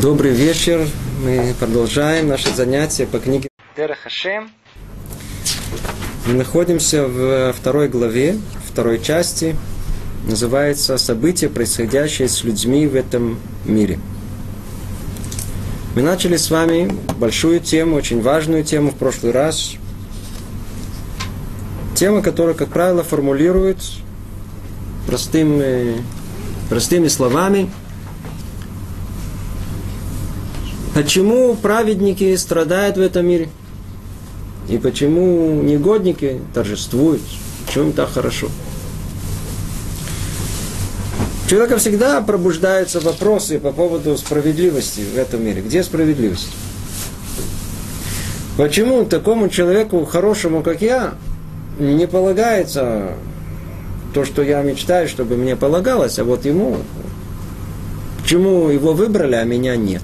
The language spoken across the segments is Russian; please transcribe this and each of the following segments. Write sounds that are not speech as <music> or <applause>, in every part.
Добрый вечер. Мы продолжаем наше занятие по книге Дера Хашем. Мы находимся в второй главе, второй части. Называется «События, происходящие с людьми в этом мире». Мы начали с вами большую тему, очень важную тему в прошлый раз. Тема, которая, как правило, формулирует простыми, простыми словами – Почему праведники страдают в этом мире? И почему негодники торжествуют? Почему им так хорошо? У человека всегда пробуждаются вопросы по поводу справедливости в этом мире. Где справедливость? Почему такому человеку хорошему, как я, не полагается то, что я мечтаю, чтобы мне полагалось, а вот ему, почему его выбрали, а меня нет?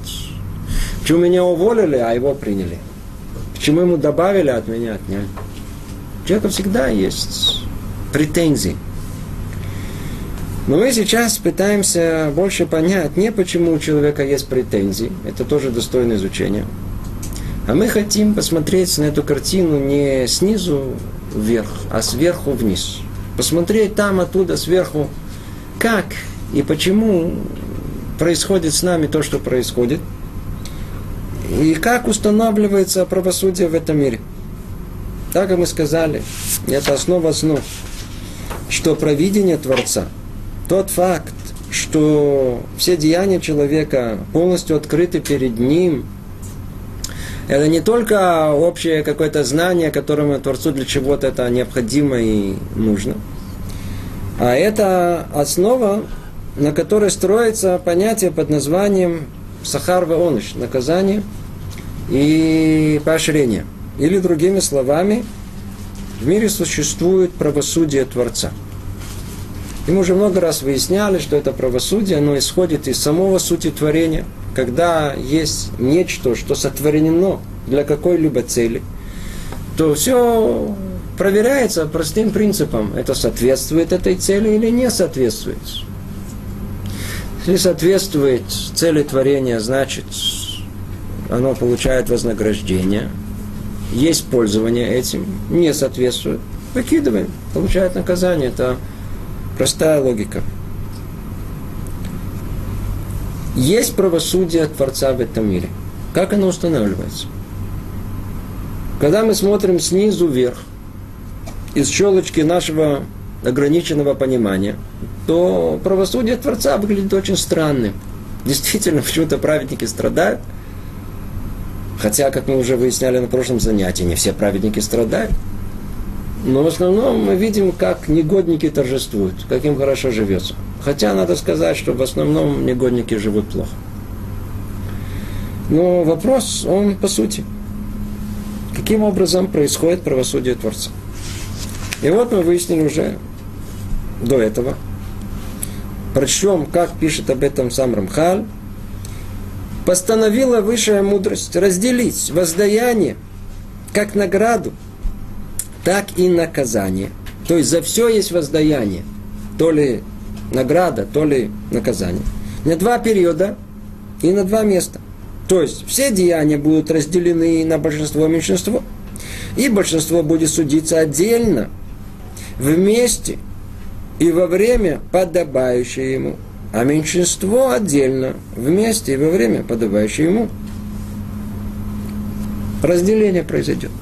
Почему меня уволили, а его приняли? Почему ему добавили, а от меня отняли? У человека всегда есть претензии. Но мы сейчас пытаемся больше понять, не почему у человека есть претензии, это тоже достойно изучения, а мы хотим посмотреть на эту картину не снизу вверх, а сверху вниз. Посмотреть там, оттуда, сверху, как и почему происходит с нами то, что происходит – и как устанавливается правосудие в этом мире. Так как мы сказали, это основа основ, что провидение Творца, тот факт, что все деяния человека полностью открыты перед ним, это не только общее какое-то знание, которому Творцу для чего-то это необходимо и нужно, а это основа, на которой строится понятие под названием Сахар Оныш, наказание и поощрение. Или другими словами, в мире существует правосудие Творца. И мы уже много раз выясняли, что это правосудие, оно исходит из самого сути творения, когда есть нечто, что сотворено для какой-либо цели, то все проверяется простым принципом. Это соответствует этой цели или не соответствует. Если соответствует цели творения, значит, оно получает вознаграждение. Есть пользование этим, не соответствует. Выкидываем, получает наказание. Это простая логика. Есть правосудие Творца в этом мире. Как оно устанавливается? Когда мы смотрим снизу вверх, из щелочки нашего ограниченного понимания, то правосудие Творца выглядит очень странным. Действительно, <laughs> почему-то праведники страдают. Хотя, как мы уже выясняли на прошлом занятии, не все праведники страдают. Но в основном мы видим, как негодники торжествуют, как им хорошо живется. Хотя надо сказать, что в основном негодники живут плохо. Но вопрос, он по сути. Каким образом происходит правосудие Творца? И вот мы выяснили уже до этого. Причем, как пишет об этом сам Рамхаль, постановила высшая мудрость разделить воздаяние как награду, так и наказание. То есть за все есть воздаяние. То ли награда, то ли наказание. На два периода и на два места. То есть все деяния будут разделены на большинство и меньшинство. И большинство будет судиться отдельно, вместе и во время, подобающее ему а меньшинство отдельно, вместе и во время, подобающее ему. Разделение произойдет.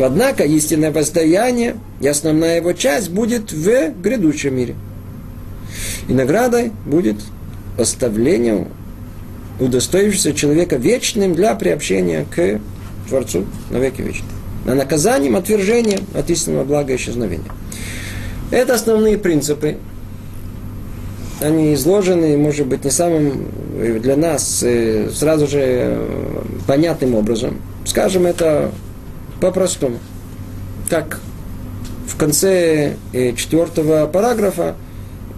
Однако истинное воздаяние и основная его часть будет в грядущем мире. И наградой будет оставление удостоившегося человека вечным для приобщения к Творцу на веки вечные. А наказанием отвержение от истинного блага исчезновения. Это основные принципы, они изложены, может быть, не самым э, для нас э, сразу же э, понятным образом. Скажем это по-простому. Как в конце четвертого параграфа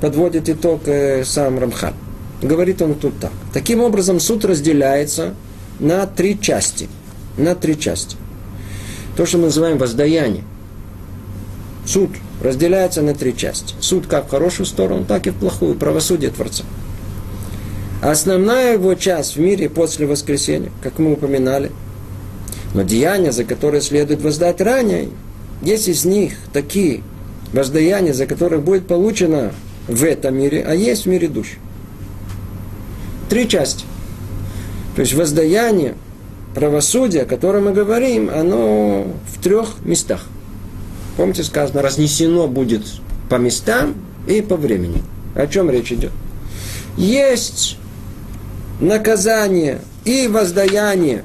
подводит итог сам Рамхан. Говорит он тут так. Таким образом, суд разделяется на три части. На три части. То, что мы называем воздаяние. Суд разделяется на три части. Суд как в хорошую сторону, так и в плохую, правосудие Творца. Основная его часть в мире после воскресения, как мы упоминали. Но деяния, за которые следует воздать ранее, есть из них такие воздаяния, за которые будет получено в этом мире, а есть в мире душ. Три части. То есть воздаяние, правосудие, о котором мы говорим, оно в трех местах. Помните, сказано, разнесено будет по местам и по времени. О чем речь идет? Есть наказание и воздаяние,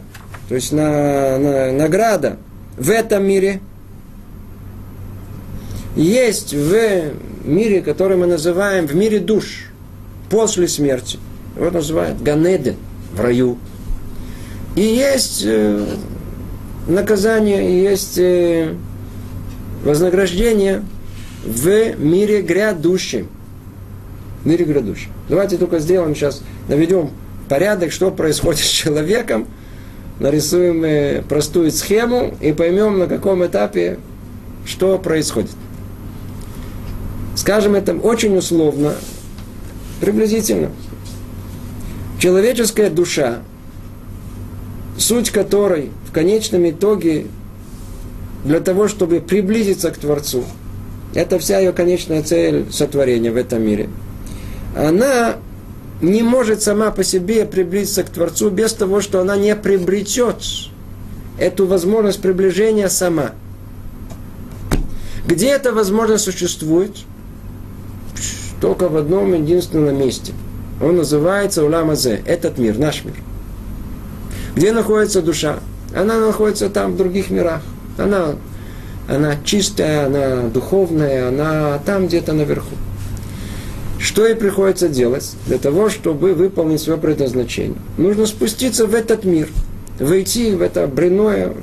то есть на, на, награда в этом мире. Есть в мире, который мы называем в мире душ, после смерти. Его называют Ганеден, в раю. И есть э, наказание, есть э, вознаграждение в мире грядущем. В мире грядущем. Давайте только сделаем сейчас, наведем порядок, что происходит с человеком, нарисуем э, простую схему и поймем, на каком этапе что происходит. Скажем это очень условно, приблизительно. Человеческая душа, суть которой в конечном итоге для того, чтобы приблизиться к Творцу, это вся ее конечная цель сотворения в этом мире. Она не может сама по себе приблизиться к Творцу без того, что она не приобретет эту возможность приближения сама. Где эта возможность существует? Только в одном единственном месте. Он называется Уламазе, этот мир, наш мир. Где находится душа? Она находится там, в других мирах. Она, она чистая, она духовная, она там где-то наверху. Что ей приходится делать для того, чтобы выполнить свое предназначение? Нужно спуститься в этот мир, войти в это бренное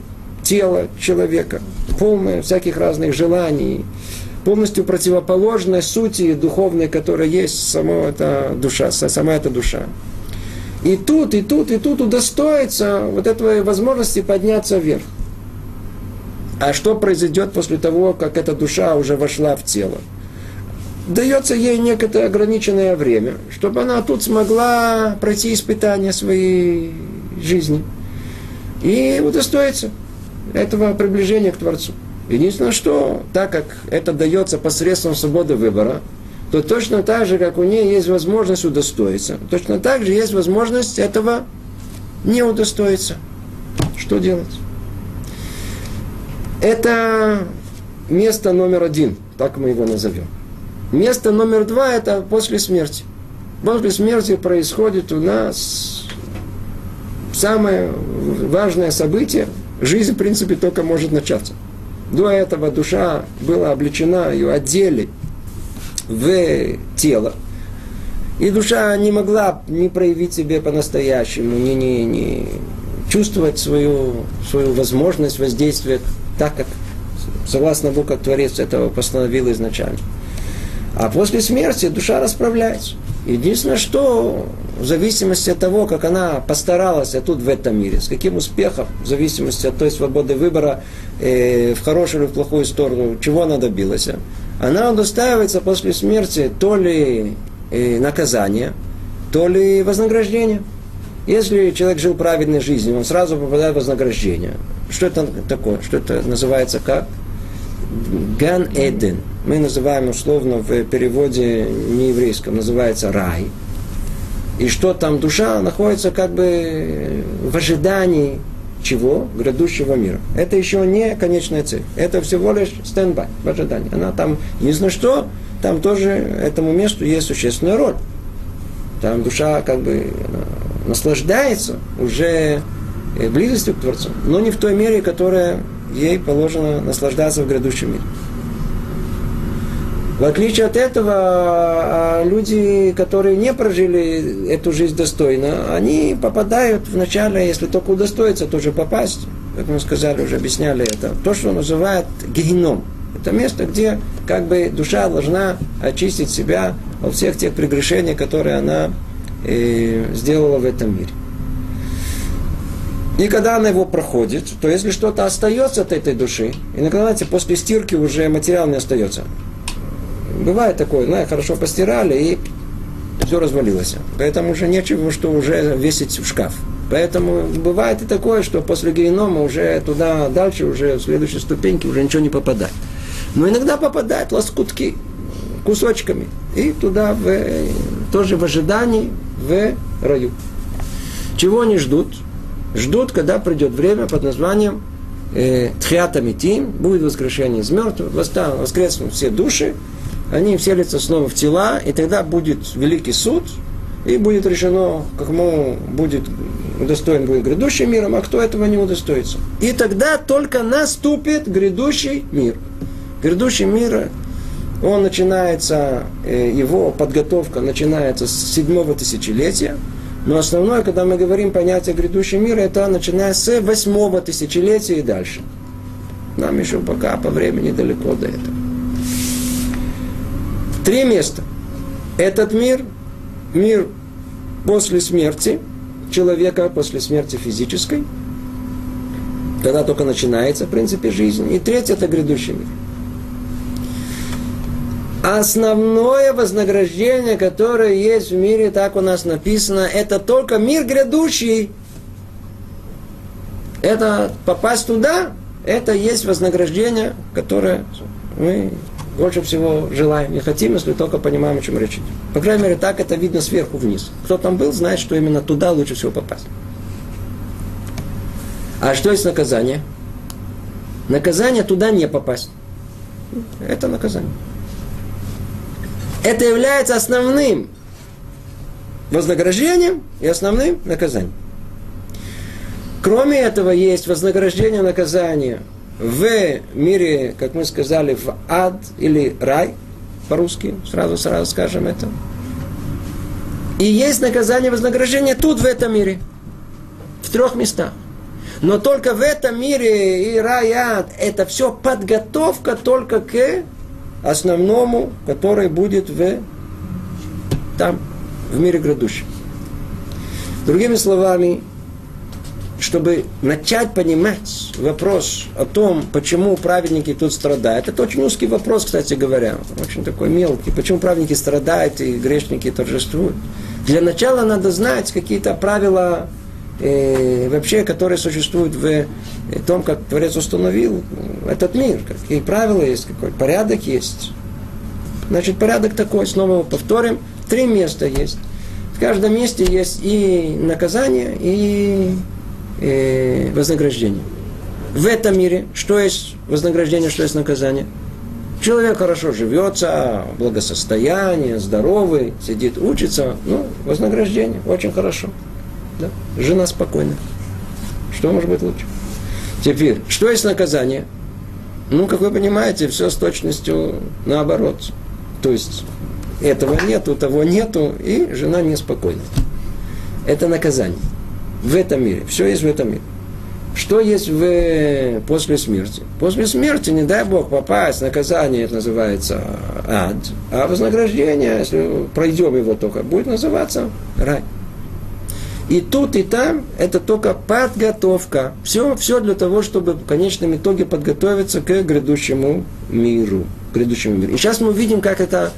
тело человека, полное всяких разных желаний, полностью противоположной сути духовной, которая есть сама эта душа, сама эта душа. И тут, и тут, и тут удостоится вот этой возможности подняться вверх. А что произойдет после того, как эта душа уже вошла в тело? Дается ей некое ограниченное время, чтобы она тут смогла пройти испытания своей жизни и удостоиться этого приближения к Творцу. Единственное, что так как это дается посредством свободы выбора, то точно так же, как у нее есть возможность удостоиться, точно так же есть возможность этого не удостоиться. Что делать? Это место номер один, так мы его назовем. Место номер два – это после смерти. После смерти происходит у нас самое важное событие. Жизнь, в принципе, только может начаться. До этого душа была облечена, ее одели в тело. И душа не могла не проявить себе по-настоящему, не, не, не чувствовать свою, свою возможность воздействия так, как согласно Богу, как Творец этого постановил изначально. А после смерти душа расправляется. Единственное, что в зависимости от того, как она постаралась а тут в этом мире, с каким успехом, в зависимости от той свободы выбора, э, в хорошую или в плохую сторону, чего она добилась, она удостаивается после смерти то ли э, наказания, то ли вознаграждения. Если человек жил праведной жизнью, он сразу попадает в вознаграждение. Что это такое? Что это называется как? גן עדן. Мы называем условно в переводе нееврейском, называется рай. И что там душа находится как бы в ожидании чего? Грядущего мира. Это еще не конечная цель. Это всего лишь standby, в ожидании. Она там, не знаю что, там тоже этому месту есть существенная роль. Там душа как бы наслаждается уже близостью к Творцу, но не в той мере, которая ей положено наслаждаться в грядущем мире. В отличие от этого, а, люди, которые не прожили эту жизнь достойно, они попадают вначале, если только удостоится, тоже попасть, как мы сказали, уже объясняли это, то, что называют геном. Это место, где как бы душа должна очистить себя от всех тех прегрешений, которые она э, сделала в этом мире. И когда она его проходит, то если что-то остается от этой души, иногда, знаете, после стирки уже материал не остается. Бывает такое, знаете, хорошо постирали, и все развалилось. Поэтому уже нечего, что уже весить в шкаф. Поэтому бывает и такое, что после генома уже туда дальше, уже в следующей ступеньке уже ничего не попадает. Но иногда попадают лоскутки кусочками. И туда в, тоже в ожидании в раю. Чего они ждут? Ждут, когда придет время под названием э, Тхиатамитим, будет воскрешение из мертвых, воскреснут все души, они вселятся снова в тела, и тогда будет великий суд, и будет решено, кому будет удостоен будет грядущий миром, а кто этого не удостоится. И тогда только наступит грядущий мир. Грядущий мир, он начинается, э, его подготовка начинается с седьмого тысячелетия, но основное, когда мы говорим понятие грядущий мир, это начиная с восьмого тысячелетия и дальше. Нам еще пока по времени далеко до этого. Три места. Этот мир, мир после смерти человека, после смерти физической, когда только начинается, в принципе, жизнь. И третье – это грядущий мир. Основное вознаграждение, которое есть в мире, так у нас написано, это только мир грядущий. Это попасть туда, это есть вознаграждение, которое мы больше всего желаем и хотим, если только понимаем, о чем речь идет. По крайней мере, так это видно сверху вниз. Кто там был, знает, что именно туда лучше всего попасть. А что есть наказание? Наказание туда не попасть. Это наказание. Это является основным вознаграждением и основным наказанием. Кроме этого, есть вознаграждение наказания в мире, как мы сказали, в ад или рай, по-русски, сразу, сразу скажем это. И есть наказание вознаграждение тут, в этом мире. В трех местах. Но только в этом мире и рай, и ад, это все подготовка только к основному, который будет в, там, в мире грядущем. Другими словами, чтобы начать понимать вопрос о том, почему праведники тут страдают. Это очень узкий вопрос, кстати говоря, очень такой мелкий. Почему праведники страдают и грешники торжествуют? Для начала надо знать какие-то правила э, вообще, которые существуют в э, том, как Творец установил этот мир, какие правила есть, какой порядок есть. Значит, порядок такой, снова повторим, три места есть. В каждом месте есть и наказание, и э, вознаграждение. В этом мире что есть вознаграждение, что есть наказание? Человек хорошо живется, благосостояние, здоровый, сидит, учится, ну, вознаграждение, очень хорошо. Да? Жена спокойна. Что может быть лучше? Теперь, что есть наказание? Ну, как вы понимаете, все с точностью наоборот. То есть, этого нету, того нету, и жена неспокойна. Это наказание. В этом мире. Все есть в этом мире. Что есть в, после смерти? После смерти, не дай Бог, попасть, наказание это называется ад, а вознаграждение, если пройдем его только, будет называться рай. И тут, и там это только подготовка. Все, все для того, чтобы в конечном итоге подготовиться к грядущему миру. К грядущему миру. И сейчас мы увидим, как это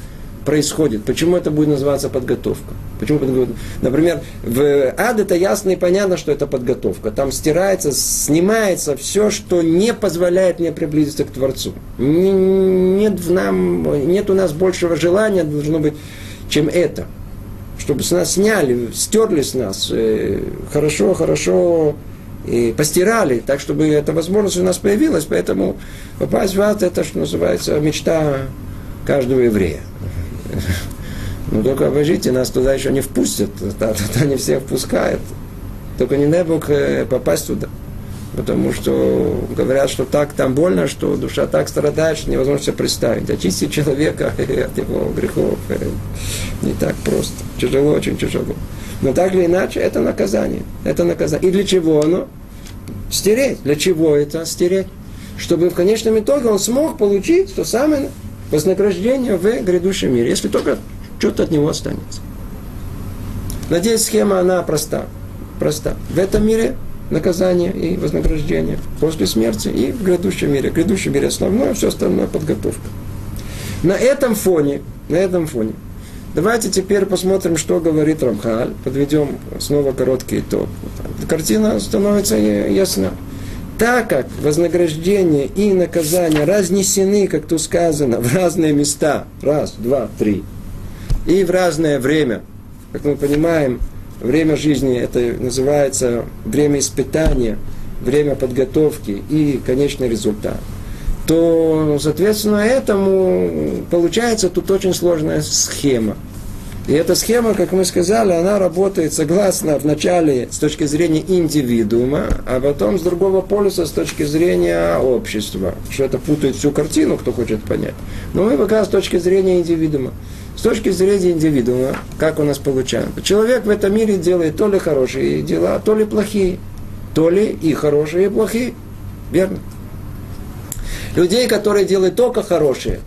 происходит. Почему это будет называться подготовка? Почему подготовка? Например, в ад это ясно и понятно, что это подготовка. Там стирается, снимается все, что не позволяет мне приблизиться к Творцу. Нет, в нам, нет у нас большего желания, должно быть, чем это чтобы с нас сняли, стерли с нас, э, хорошо, хорошо и постирали, так чтобы эта возможность у нас появилась, поэтому попасть в ад это, что называется, мечта каждого еврея. Ну только обожите, нас туда еще не впустят, <laughs> туда не всех впускают. Только не дай Бог э, попасть туда. Потому что говорят, что так там больно, что душа так страдает, что невозможно себе представить. Очистить человека <laughs> от его грехов э, не так просто. Тяжело, очень тяжело. Но так или иначе, это наказание. Это наказание. И для чего оно? Стереть. Для чего это стереть? Чтобы в конечном итоге он смог получить то самое вознаграждение в грядущем мире, если только что-то от него останется. Надеюсь, схема, она проста. Проста. В этом мире наказание и вознаграждение после смерти и в грядущем мире. В грядущем мире основное, все остальное подготовка. На этом фоне, на этом фоне Давайте теперь посмотрим, что говорит Рамхаль. Подведем снова короткий итог. Картина становится ясна. Так как вознаграждение и наказание разнесены, как тут сказано, в разные места, раз, два, три, и в разное время, как мы понимаем, время жизни это называется время испытания, время подготовки и конечный результат – то, соответственно, этому получается тут очень сложная схема. И эта схема, как мы сказали, она работает согласно вначале с точки зрения индивидуума, а потом с другого полюса с точки зрения общества. Что это путает всю картину, кто хочет понять. Но мы пока с точки зрения индивидуума. С точки зрения индивидуума, как у нас получается. Человек в этом мире делает то ли хорошие дела, то ли плохие. То ли и хорошие, и плохие. Верно? Людей, которые делают только хорошие,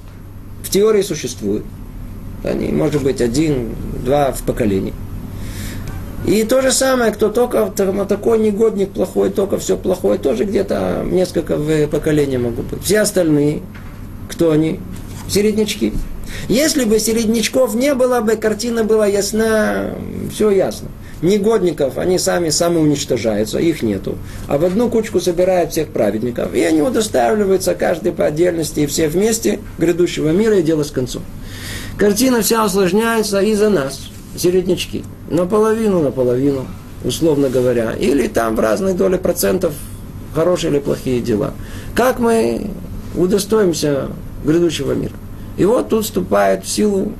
в теории существуют. Они, может быть, один, два в поколении. И то же самое, кто только такой негодник плохой, только все плохое, тоже где-то несколько в поколений могут быть. Все остальные, кто они? Середнячки. Если бы середнячков не было бы, картина была ясна, все ясно негодников, они сами самоуничтожаются, их нету. А в одну кучку собирают всех праведников, и они удостаиваются каждый по отдельности, и все вместе грядущего мира, и дело с концом. Картина вся усложняется из-за нас, середнячки. Наполовину, наполовину, условно говоря. Или там в разной доле процентов хорошие или плохие дела. Как мы удостоимся грядущего мира? И вот тут вступает в силу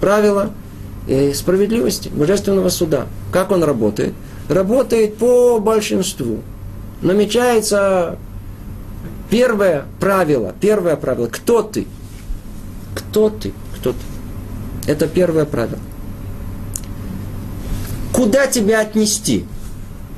правила – Э, справедливости, божественного суда. Как он работает? Работает по большинству. Намечается первое правило. Первое правило. Кто ты? Кто ты? Ты? Это первое правило. Куда тебя отнести?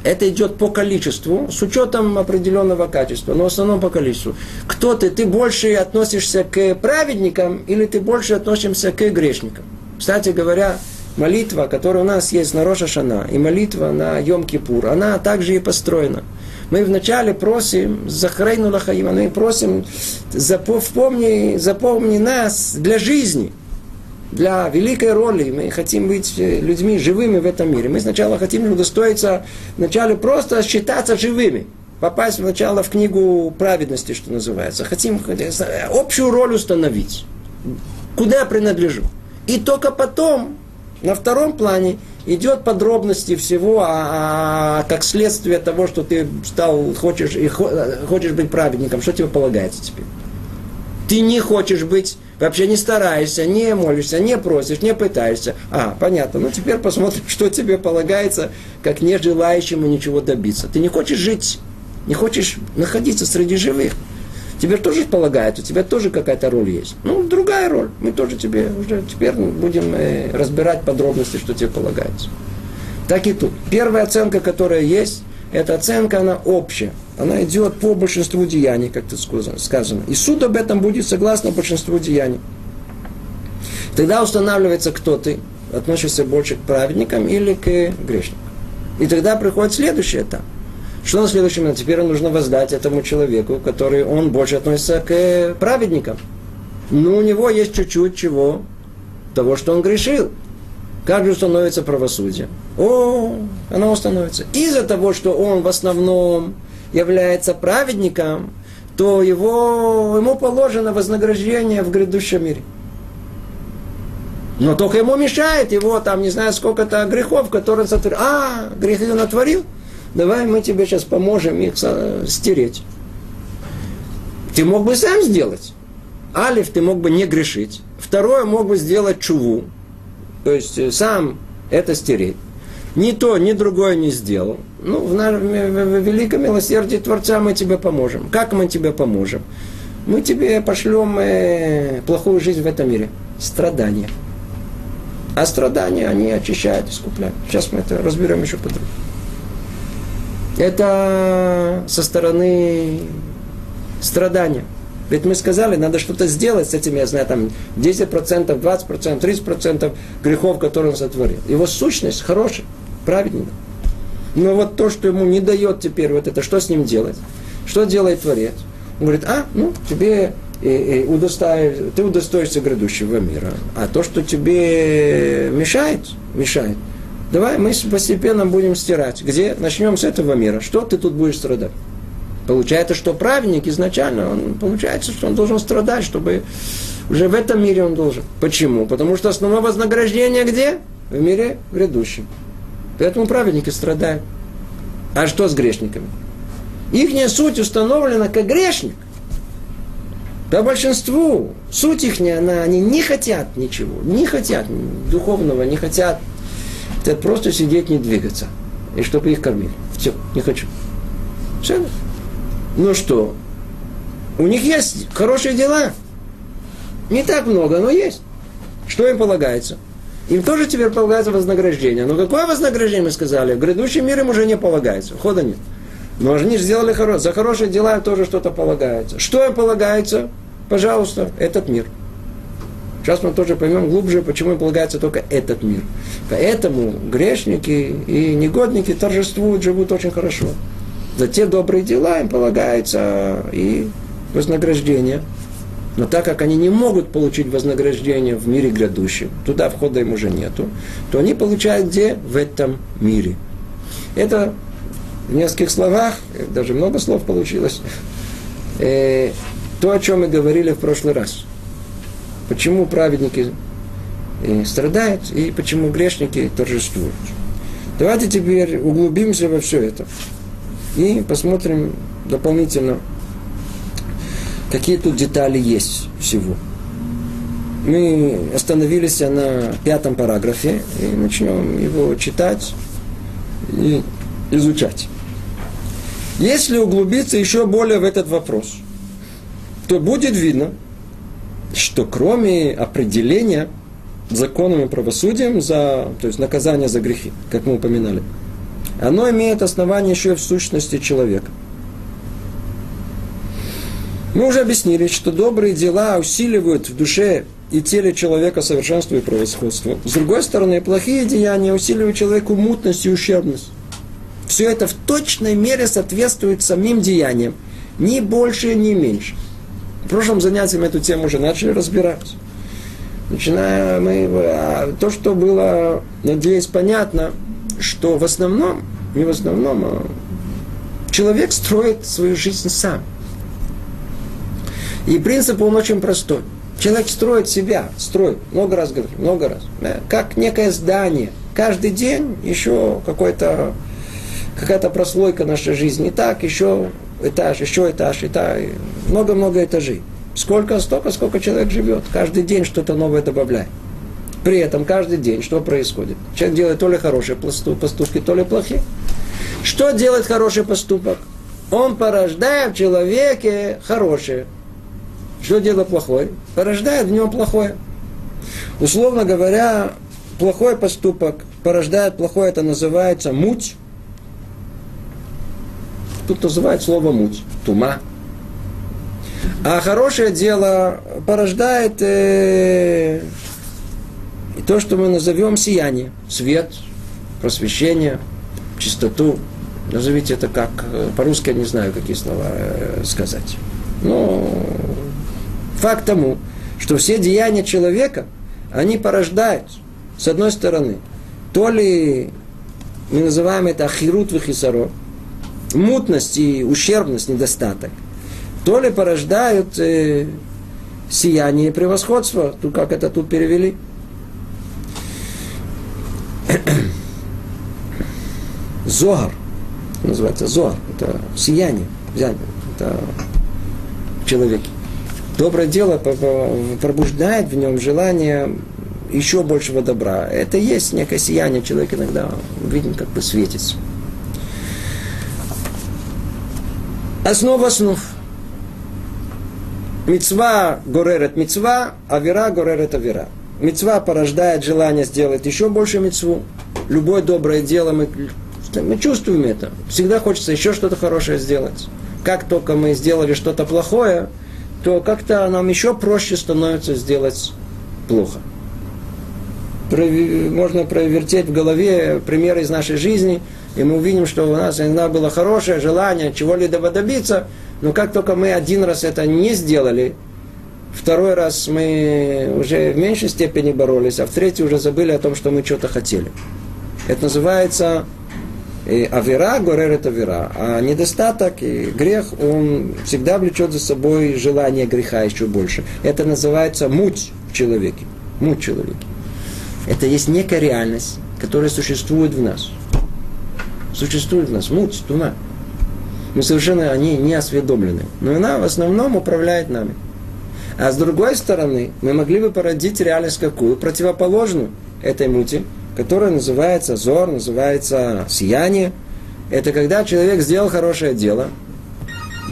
Это идет по количеству, с учетом определенного качества, но в основном по количеству. Кто ты? Ты больше относишься к праведникам или ты больше относишься к грешникам? Кстати говоря, молитва, которая у нас есть на Роша и молитва на Йом-Кипур, она также и построена. Мы вначале просим Захрейну Лахаима, мы просим запомни, запомни нас для жизни, для великой роли. Мы хотим быть людьми живыми в этом мире. Мы сначала хотим удостоиться вначале просто считаться живыми попасть сначала в книгу праведности, что называется. Хотим общую роль установить. Куда я принадлежу? И только потом, на втором плане, идет подробности всего, а, а как следствие того, что ты стал, хочешь, и хочешь быть праведником, что тебе полагается теперь? Ты не хочешь быть, вообще не стараешься, не молишься, не просишь, не пытаешься. А, понятно. Ну теперь посмотрим, <laughs> что тебе полагается, как не желающему ничего добиться. Ты не хочешь жить, не хочешь находиться среди живых. Тебе тоже полагают, у тебя тоже какая-то роль есть. Ну, другая роль. Мы тоже тебе уже теперь будем э, разбирать подробности, что тебе полагается. Так и тут. Первая оценка, которая есть, эта оценка, она общая. Она идет по большинству деяний, как тут сказано. И суд об этом будет согласно большинству деяний. Тогда устанавливается, кто ты, относишься больше к праведникам или к грешникам. И тогда приходит следующий этап – что на следующем этапе? Теперь нужно воздать этому человеку, который он больше относится к праведникам. Но у него есть чуть-чуть чего? Того, что он грешил. Как же установится правосудие? О, оно установится. Из-за того, что он в основном является праведником, то его, ему положено вознаграждение в грядущем мире. Но только ему мешает его там, не знаю, сколько-то грехов, которые он сотворил. А, грехи он натворил – давай мы тебе сейчас поможем их стереть. Ты мог бы сам сделать. Алиф, ты мог бы не грешить. Второе, мог бы сделать чуву. То есть э, сам это стереть. Ни то, ни другое не сделал. Ну, в, в, в великом милосердии Творца мы тебе поможем. Как мы тебе поможем? Мы тебе пошлем э, плохую жизнь в этом мире. Страдания. А страдания, они очищают, искупляют. Сейчас мы это разберем еще подробнее. Это со стороны страдания. Ведь мы сказали, надо что-то сделать с этими, я знаю, там 10%, 20%, 30% грехов, которые он сотворил. Его сущность хорошая, праведная. Но вот то, что ему не дает теперь вот это, что с ним делать? Что делает Творец? Он говорит, а, ну, тебе и, и удостоишь, ты удостоишься грядущего мира. А то, что тебе мешает, мешает, давай мы постепенно будем стирать. Где? Начнем с этого мира. Что ты тут будешь страдать? Получается, что праведник изначально, он, получается, что он должен страдать, чтобы уже в этом мире он должен. Почему? Потому что основное вознаграждение где? В мире грядущем. Поэтому праведники страдают. А что с грешниками? Их суть установлена как грешник. По большинству суть их, она, они не хотят ничего, не хотят духовного, не хотят это просто сидеть, не двигаться. И чтобы их кормили. Все, не хочу. Все. Ну что? У них есть хорошие дела. Не так много, но есть. Что им полагается? Им тоже теперь полагается вознаграждение. Но какое вознаграждение, мы сказали? В грядущем мире им уже не полагается. Хода нет. Но они же сделали хорошее. За хорошие дела им тоже что-то полагается. Что им полагается? Пожалуйста, этот мир. Сейчас мы тоже поймем глубже, почему им полагается только этот мир. Поэтому грешники и негодники торжествуют, живут очень хорошо. За те добрые дела им полагается и вознаграждение. Но так как они не могут получить вознаграждение в мире грядущем, туда входа им уже нету, то они получают где? В этом мире. Это в нескольких словах, даже много слов получилось, э, то, о чем мы говорили в прошлый раз. Почему праведники э, страдают и почему грешники торжествуют. Давайте теперь углубимся во все это и посмотрим дополнительно, какие тут детали есть всего. Мы остановились на пятом параграфе и начнем его читать и изучать. Если углубиться еще более в этот вопрос, то будет видно, что кроме определения законом и правосудием за, то есть наказание за грехи, как мы упоминали, оно имеет основание еще и в сущности человека. Мы уже объяснили, что добрые дела усиливают в душе и теле человека совершенство и превосходство. С другой стороны, плохие деяния усиливают человеку мутность и ущербность. Все это в точной мере соответствует самим деяниям. Ни больше, ни меньше. В прошлом занятии мы эту тему уже начали разбирать. Начиная мы... А то, что было, надеюсь, понятно, что в основном, не в основном, а человек строит свою жизнь сам. И принцип он очень простой. Человек строит себя, строит, много раз говорю, много раз. Как некое здание. Каждый день еще какой-то какая-то прослойка нашей жизни. И так еще этаж, еще этаж, и так, много-много этажей. Сколько, столько, сколько человек живет. Каждый день что-то новое добавляет. При этом каждый день что происходит? Человек делает то ли хорошие поступки, то ли плохие. Что делает хороший поступок? Он порождает в человеке хорошее. Что делает плохое? Порождает в нем плохое. Условно говоря, плохой поступок порождает плохое, это называется муть. Тут называют слово муть, тума. А хорошее дело порождает э, то, что мы назовем сияние, свет, просвещение, чистоту. Назовите это как, э, по-русски я не знаю, какие слова э, сказать. Но факт тому, что все деяния человека, они порождают, с одной стороны, то ли мы называем это ахирут вихисаро, мутность и ущербность, недостаток, то ли порождают э, сияние превосходство, тут как это тут перевели. Зоар, называется Зоар, это сияние, это в человеке. Доброе дело пробуждает в нем желание еще большего добра. Это есть некое сияние, человек иногда видим, как бы светится. Основа основ. Мецва горерет мецва, авера горерет авера. Мецва порождает желание сделать еще больше мецву. Любое доброе дело мы, мы чувствуем это. Всегда хочется еще что-то хорошее сделать. Как только мы сделали что-то плохое, то как-то нам еще проще становится сделать плохо. Можно провертеть в голове примеры из нашей жизни – и мы увидим, что у нас иногда было хорошее желание чего-либо добиться, но как только мы один раз это не сделали, второй раз мы уже в меньшей степени боролись, а в третий уже забыли о том, что мы что-то хотели. Это называется и авера горерет авера. А недостаток и грех, он всегда влечет за собой желание греха еще больше. Это называется муть в человеке. Муть в человеке. Это есть некая реальность, которая существует в нас. Существует в нас. Муть, тума. Мы совершенно о ней не осведомлены. Но она в основном управляет нами. А с другой стороны, мы могли бы породить реальность какую? Противоположную этой мути – которое называется зор, называется сияние. Это когда человек сделал хорошее дело,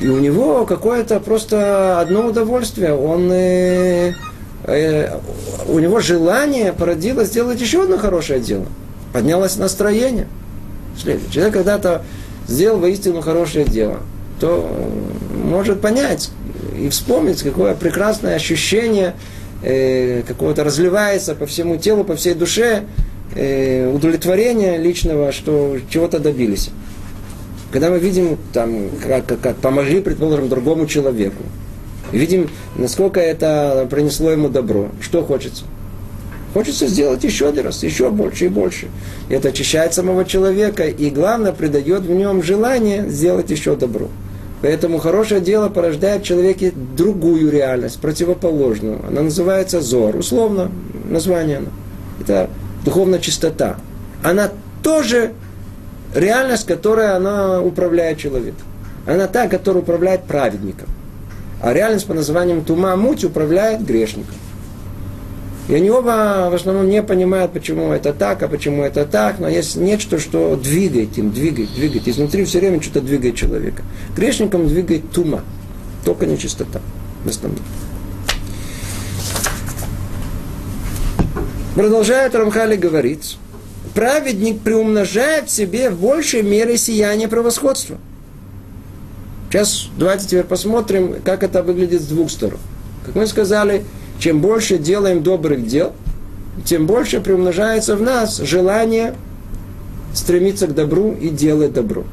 и у него какое-то просто одно удовольствие. Он, э, э, у него желание породило сделать еще одно хорошее дело. Поднялось настроение. Человек когда-то сделал воистину хорошее дело, то может понять и вспомнить, какое прекрасное ощущение э, какого-то разливается по всему телу, по всей душе, э, удовлетворения личного, что чего-то добились. Когда мы видим, там, как, как, как помогли, предположим, другому человеку, видим, насколько это принесло ему добро, что хочется? Хочется сделать еще один раз, еще больше и больше. Это очищает самого человека, и главное, придает в нем желание сделать еще добро. Поэтому хорошее дело порождает в человеке другую реальность, противоположную. Она называется зор. Условно название. Это духовная чистота, она тоже реальность, которая она управляет человеком. Она та, которая управляет праведником. А реальность по названием Тума Муть управляет грешником. И они оба в основном не понимают, почему это так, а почему это так, но есть нечто, что двигает им, двигает, двигает. Изнутри все время что-то двигает человека. Грешником двигает тума, только нечистота в основном. Продолжает Рамхали говорить, праведник приумножает в себе в большей мере сияние превосходства. Сейчас давайте теперь посмотрим, как это выглядит с двух сторон. Как мы сказали, чем больше делаем добрых дел, тем больше приумножается в нас желание стремиться к добру и делать добро.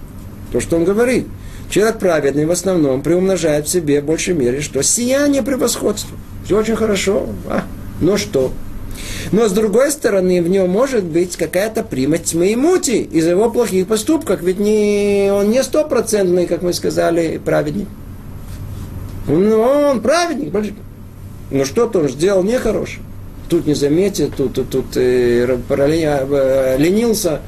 То, что он говорит. Человек праведный в основном приумножает в себе в большей мере, что сияние превосходства. Все очень хорошо. А, но что? Но с другой стороны, в нем может быть какая-то примать тьмы и мути из его плохих поступков. Ведь не, он не стопроцентный, как мы сказали, праведник. Он, он праведник. Но что-то он сделал нехорошее. Тут не заметит, тут, тут, тут э, э, ленился,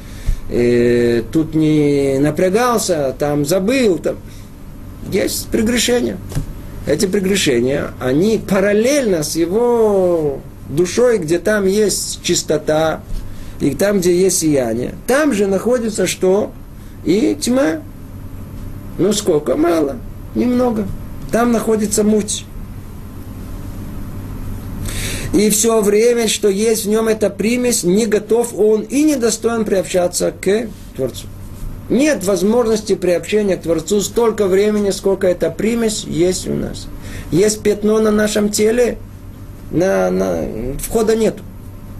э, тут не напрягался, там забыл. Там. Есть прегрешения. Эти прегрешения, они параллельно с его душой, где там есть чистота, и там, где есть сияние, там же находится что? И тьма. Ну сколько? Мало. Немного. Там находится муть. И все время, что есть в нем эта примесь, не готов он и не достоин приобщаться к Творцу. Нет возможности приобщения к Творцу столько времени, сколько эта примесь есть у нас. Есть пятно на нашем теле, на, на, входа нет.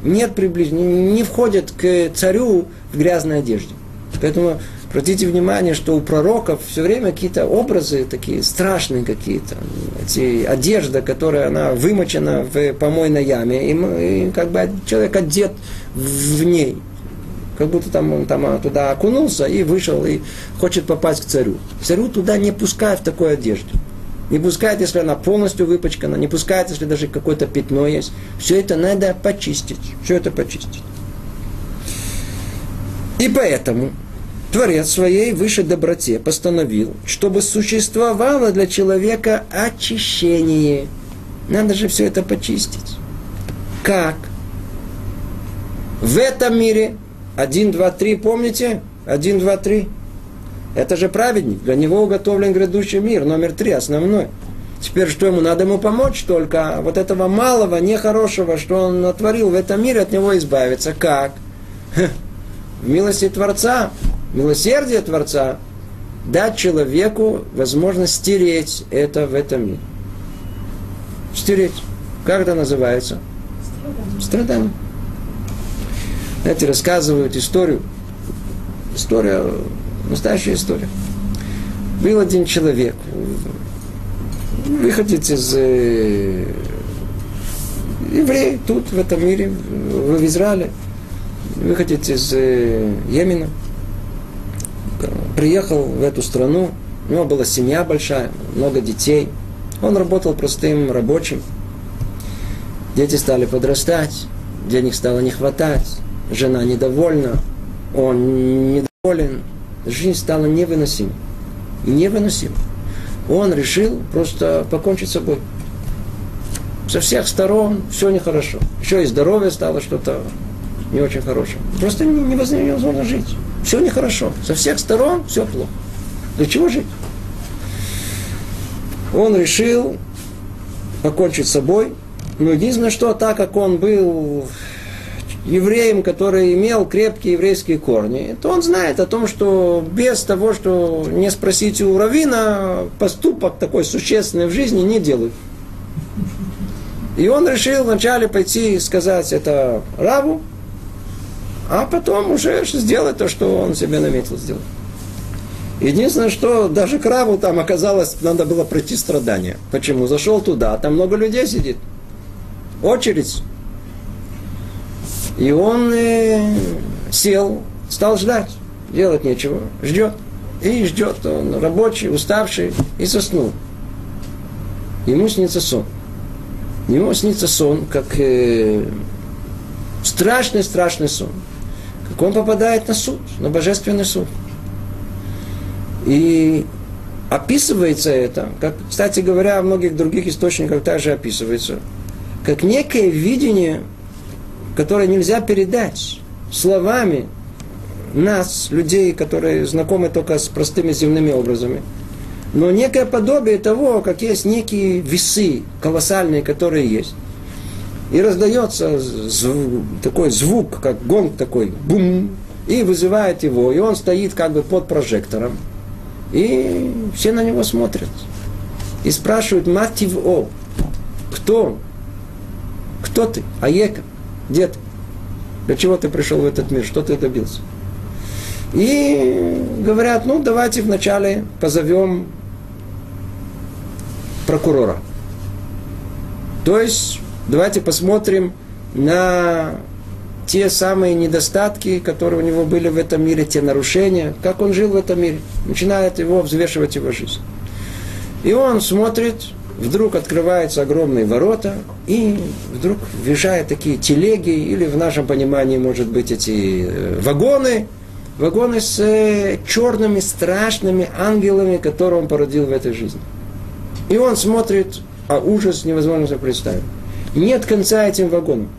Нет приближения, не входят к царю в грязной одежде. Поэтому обратите внимание, что у пророков все время какие-то образы такие страшные какие-то. Эти, одежда, которая она вымочена в помойной яме, и, и как бы человек одет в ней. Как будто там он там туда окунулся и вышел и хочет попасть к царю. Царю туда не пускают в такой одежде. Не пускает, если она полностью выпачкана, не пускает, если даже какое-то пятно есть. Все это надо почистить. Все это почистить. И поэтому Творец своей высшей доброте постановил, чтобы существовало для человека очищение. Надо же все это почистить. Как? В этом мире, один, два, три, помните? Один, два, три. Это же праведник, для него уготовлен грядущий мир, номер три, основной. Теперь что ему? Надо ему помочь только вот этого малого, нехорошего, что он натворил в этом мире, от него избавиться. Как? В милости Творца, милосердие Творца, дать человеку возможность стереть это в этом мире. Стереть. Как это называется? Страдание. Знаете, рассказывают историю. История Настоящая история. Был один человек, выходец из э, евреи тут, в этом мире, в, в Израиле, выходец из э, Йемена, приехал в эту страну, у него была семья большая, много детей. Он работал простым рабочим. Дети стали подрастать, денег стало не хватать, жена недовольна, он недоволен, жизнь стала невыносима. Невыносима. Он решил просто покончить с собой. Со всех сторон все нехорошо. Еще и здоровье стало что-то не очень хорошее. Просто невозможно жить. Все нехорошо. Со всех сторон все плохо. Для чего жить? Он решил покончить с собой. Но единственное, что так как он был евреем, который имел крепкие еврейские корни, то он знает о том, что без того, что не спросить у Равина, поступок такой существенный в жизни не делают. И он решил вначале пойти сказать это Раву, а потом уже сделать то, что он себе наметил сделать. Единственное, что даже к Раву там оказалось, надо было пройти страдания. Почему? Зашел туда, там много людей сидит. Очередь. И он э, сел, стал ждать. Делать нечего. Ждет. И ждет. Он рабочий, уставший. И заснул. Ему снится сон. Ему снится сон, как э, страшный-страшный сон. Как он попадает на суд, на божественный суд. И описывается это, как, кстати говоря, в многих других источниках также описывается, как некое видение, которое нельзя передать словами нас, людей, которые знакомы только с простыми земными образами. Но некое подобие того, как есть некие весы колоссальные, которые есть. И раздается звук, такой звук, как гонг такой, бум, и вызывает его. И он стоит как бы под прожектором. И все на него смотрят. И спрашивают, Матив О, кто? Кто ты? Аека? Где ты? Для чего ты пришел в этот мир? Что ты добился? И говорят, ну давайте вначале позовем прокурора. То есть давайте посмотрим на те самые недостатки, которые у него были в этом мире, те нарушения, как он жил в этом мире. Начинает его взвешивать его жизнь. И он смотрит, вдруг открываются огромные ворота, и вдруг въезжают такие телеги, или в нашем понимании, может быть, эти э, вагоны, вагоны с э, черными страшными ангелами, которые он породил в этой жизни. И он смотрит, а ужас невозможно себе представить. Нет конца этим вагонам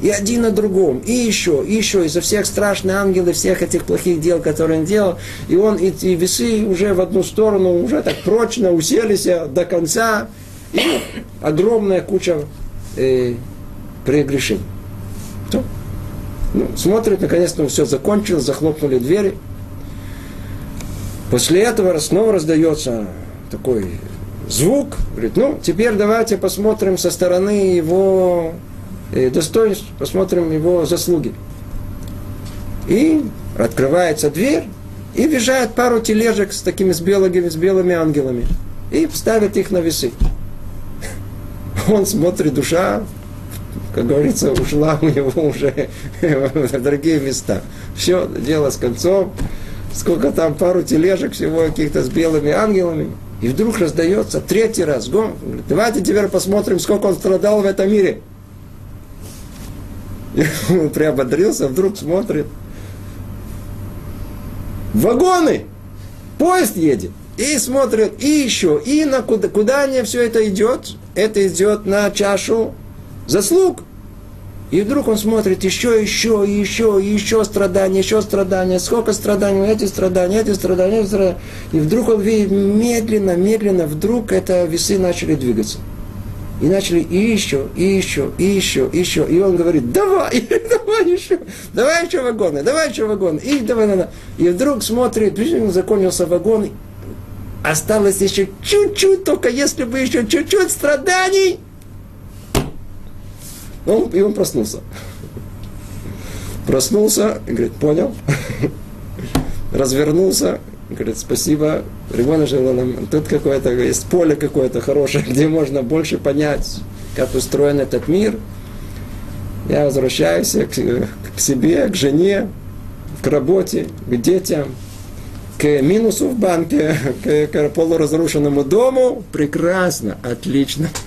и один на другом, и еще, и еще, из-за всех страшных ангелов, всех этих плохих дел, которые он делал, и он, и, и весы уже в одну сторону, уже так прочно уселись до конца, и огромная куча э, прегрешений. Что? Ну, смотрит, наконец-то все закончилось, захлопнули двери. После этого снова раздается такой звук, говорит, ну, теперь давайте посмотрим со стороны его Э, достоинств, посмотрим его заслуги. И открывается дверь, и въезжает пару тележек с такими с белыми, с белыми ангелами. И ставит их на весы. Он смотрит, душа, как говорится, ушла у него уже в другие места. Все, дело с концом. Сколько там, пару тележек всего каких-то с белыми ангелами. И вдруг раздается третий раз гон. Давайте теперь посмотрим, сколько он страдал в этом мире. <laughs> И он приободрился, вдруг смотрит. Вагоны! Поезд едет. И смотрит, и еще, и на куда, куда не все это идет? Это идет на чашу заслуг. И вдруг он смотрит еще, еще, еще, еще страдания, еще страдания, сколько страданий, эти страдания, эти страдания, эти страдания. И вдруг он видит медленно, медленно, вдруг это весы начали двигаться. И начали и еще, и еще, и еще, и еще. И он говорит, давай, <laughs> давай еще, давай еще вагоны, давай еще вагоны. И давай, давай. И вдруг смотрит, закончился вагон, осталось еще чуть-чуть, только если бы еще чуть-чуть страданий. Он, и он проснулся. Проснулся, говорит, понял. Развернулся Говорит, спасибо, Ривона нам тут какое-то, есть поле какое-то хорошее, <laughs> где можно больше понять, как устроен этот мир. Я возвращаюсь к, к себе, к жене, к работе, к детям, к минусу в банке, <laughs> к, к полуразрушенному дому. Прекрасно, отлично. <laughs>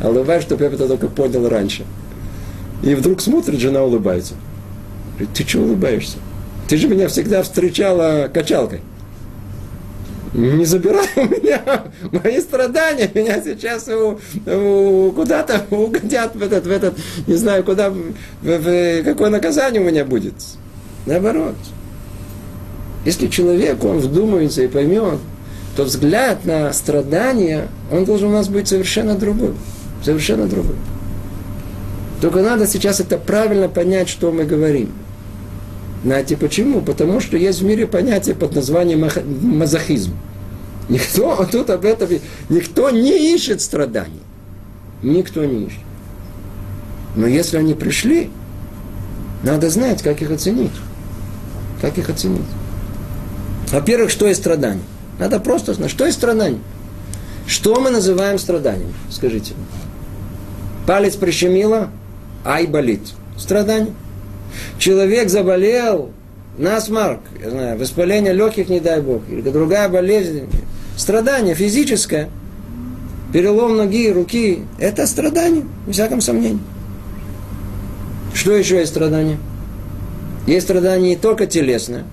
А улыбаюсь, чтобы я это только понял раньше. И вдруг смотрит, жена улыбается. Говорит, ты что улыбаешься? Ты же меня всегда встречала качалкой. Не забирай у меня <laughs> мои страдания, меня сейчас у, у, куда-то угодят в этот, в этот, не знаю, куда, в, в, какое наказание у меня будет. Наоборот. Если человек, он вдумается и поймет, то взгляд на страдания, он должен у нас быть совершенно другой. Совершенно другой. Только надо сейчас это правильно понять, что мы говорим. Знаете почему? Потому что есть в мире понятие под названием мазохизм. Никто <laughs> тут об этом, никто не ищет страданий. Никто не ищет. Но если они пришли, надо знать, как их оценить. Как их оценить? Во-первых, что есть страдание? Надо просто знать, что есть страдание. Что мы называем страданием? Скажите. Палец прищемило, ай болит. Страдание. Человек заболел, насморк, я знаю, воспаление легких, не дай бог, или другая болезнь, страдание физическое, перелом ноги, руки, это страдание, без всяком сомнении. Что еще есть страдание? Есть страдание не только телесное,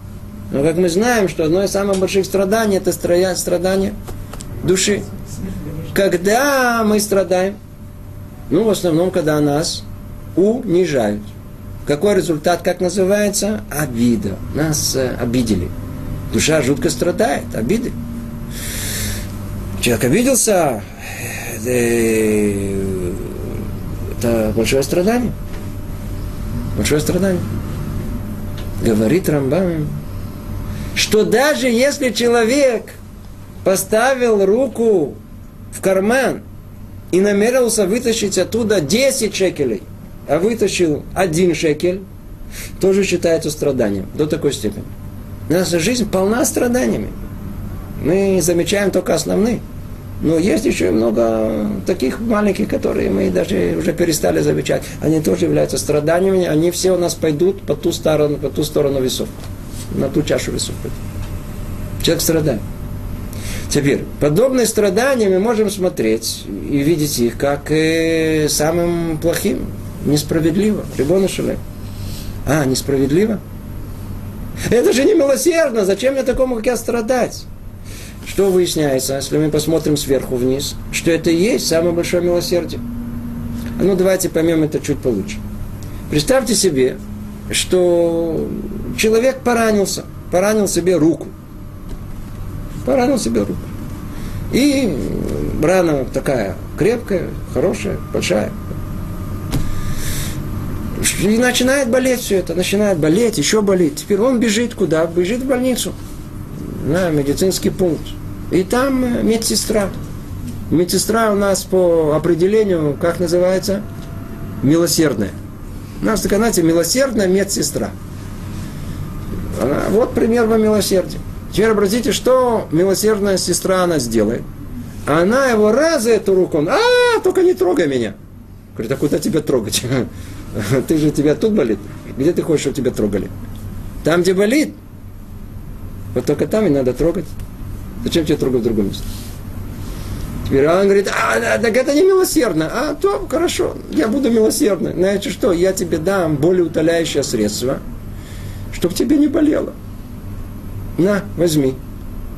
но как мы знаем, что одно из самых больших страданий это страдание души. Когда мы страдаем? Ну, в основном, когда нас унижают. Какой результат, как называется? Обида. Нас э, обидели. Душа жутко страдает, обиды. Человек обиделся, э, это большое страдание. Большое страдание. Говорит Рамбам, что даже если человек поставил руку в карман и намерился вытащить оттуда 10 шекелей – а вытащил один шекель, тоже считается страданием до такой степени. Наша жизнь полна страданиями. Мы замечаем только основные. Но есть еще много таких маленьких, которые мы даже уже перестали замечать. Они тоже являются страданиями. Они все у нас пойдут по ту сторону, по ту сторону весов. На ту чашу весов. Человек страдает. Теперь, подобные страдания мы можем смотреть и видеть их как э, самым плохим, Несправедливо. Рибона Шалем. А, несправедливо? Это же не милосердно. Зачем мне такому, как я, страдать? Что выясняется, если мы посмотрим сверху вниз? Что это и есть самое большое милосердие. А ну, давайте поймем это чуть получше. Представьте себе, что человек поранился, поранил себе руку. Поранил себе руку. И рана такая крепкая, хорошая, большая. И начинает болеть все это, начинает болеть, еще болеть. Теперь он бежит куда? Бежит в больницу, на медицинский пункт. И там э, медсестра. Медсестра у нас по определению, как называется? Милосердная. Так знаете, милосердная медсестра. Она, вот пример во милосердии. Теперь обратите, что милосердная сестра она сделает. Она его раз эту руку, он, а, только не трогай меня. Говорит, а куда тебя трогать? <laughs> Ты же тебя тут болит. Где ты хочешь, чтобы тебя трогали? Там, где болит. Вот только там и надо трогать. Зачем тебя трогать в другом месте? Теперь он говорит, а, так это не милосердно. А, то хорошо, я буду милосердным. Знаете что, я тебе дам более утоляющее средство, чтобы тебе не болело. На, возьми.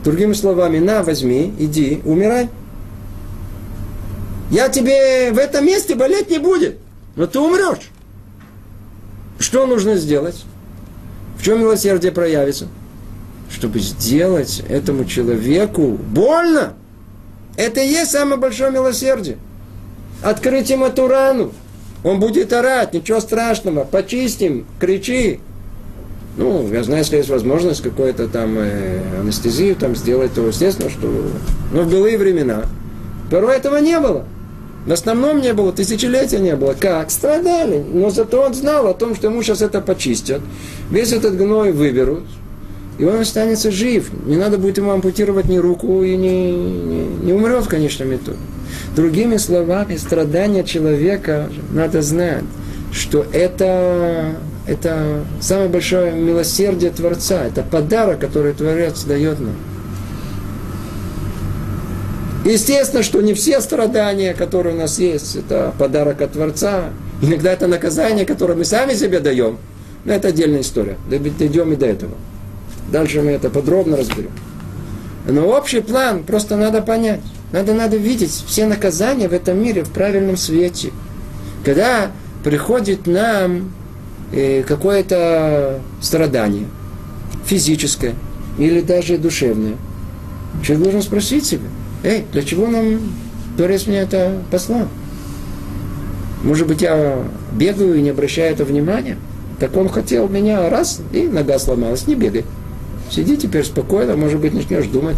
Другими словами, на, возьми, иди, умирай. Я тебе в этом месте болеть не будет, но ты умрешь. Что нужно сделать? В чем милосердие проявится? Чтобы сделать этому человеку больно. Это и есть самое большое милосердие. Открыть ему эту рану. Он будет орать, ничего страшного, почистим, кричи. Ну, я знаю, если есть возможность какой-то там э, анестезию там сделать, то естественно, что... Но в былые времена порой этого не было. В основном не было, тысячелетия не было. Как? Страдали. Но зато он знал о том, что ему сейчас это почистят. Весь этот гной выберут. И он останется жив. Не надо будет ему ампутировать ни руку и не, не, не умрет в конечном. Другими словами, страдания человека надо знать, что это, это самое большое милосердие Творца, это подарок, который Творец дает нам. Естественно, что не все страдания, которые у нас есть, это подарок от Творца. Иногда это наказание, которое мы сами себе даем. Но это отдельная история. Дойдем и до этого. Дальше мы это подробно разберем. Но общий план просто надо понять. Надо, надо видеть все наказания в этом мире в правильном свете. Когда приходит нам э, какое-то страдание, физическое или даже душевное, человек должен спросить себя, эй, для чего нам Творец мне это послал? Может быть, я бегаю и не обращаю это внимания? Так он хотел меня раз, и нога сломалась, не бегай. Сиди теперь спокойно, может быть, начнешь думать,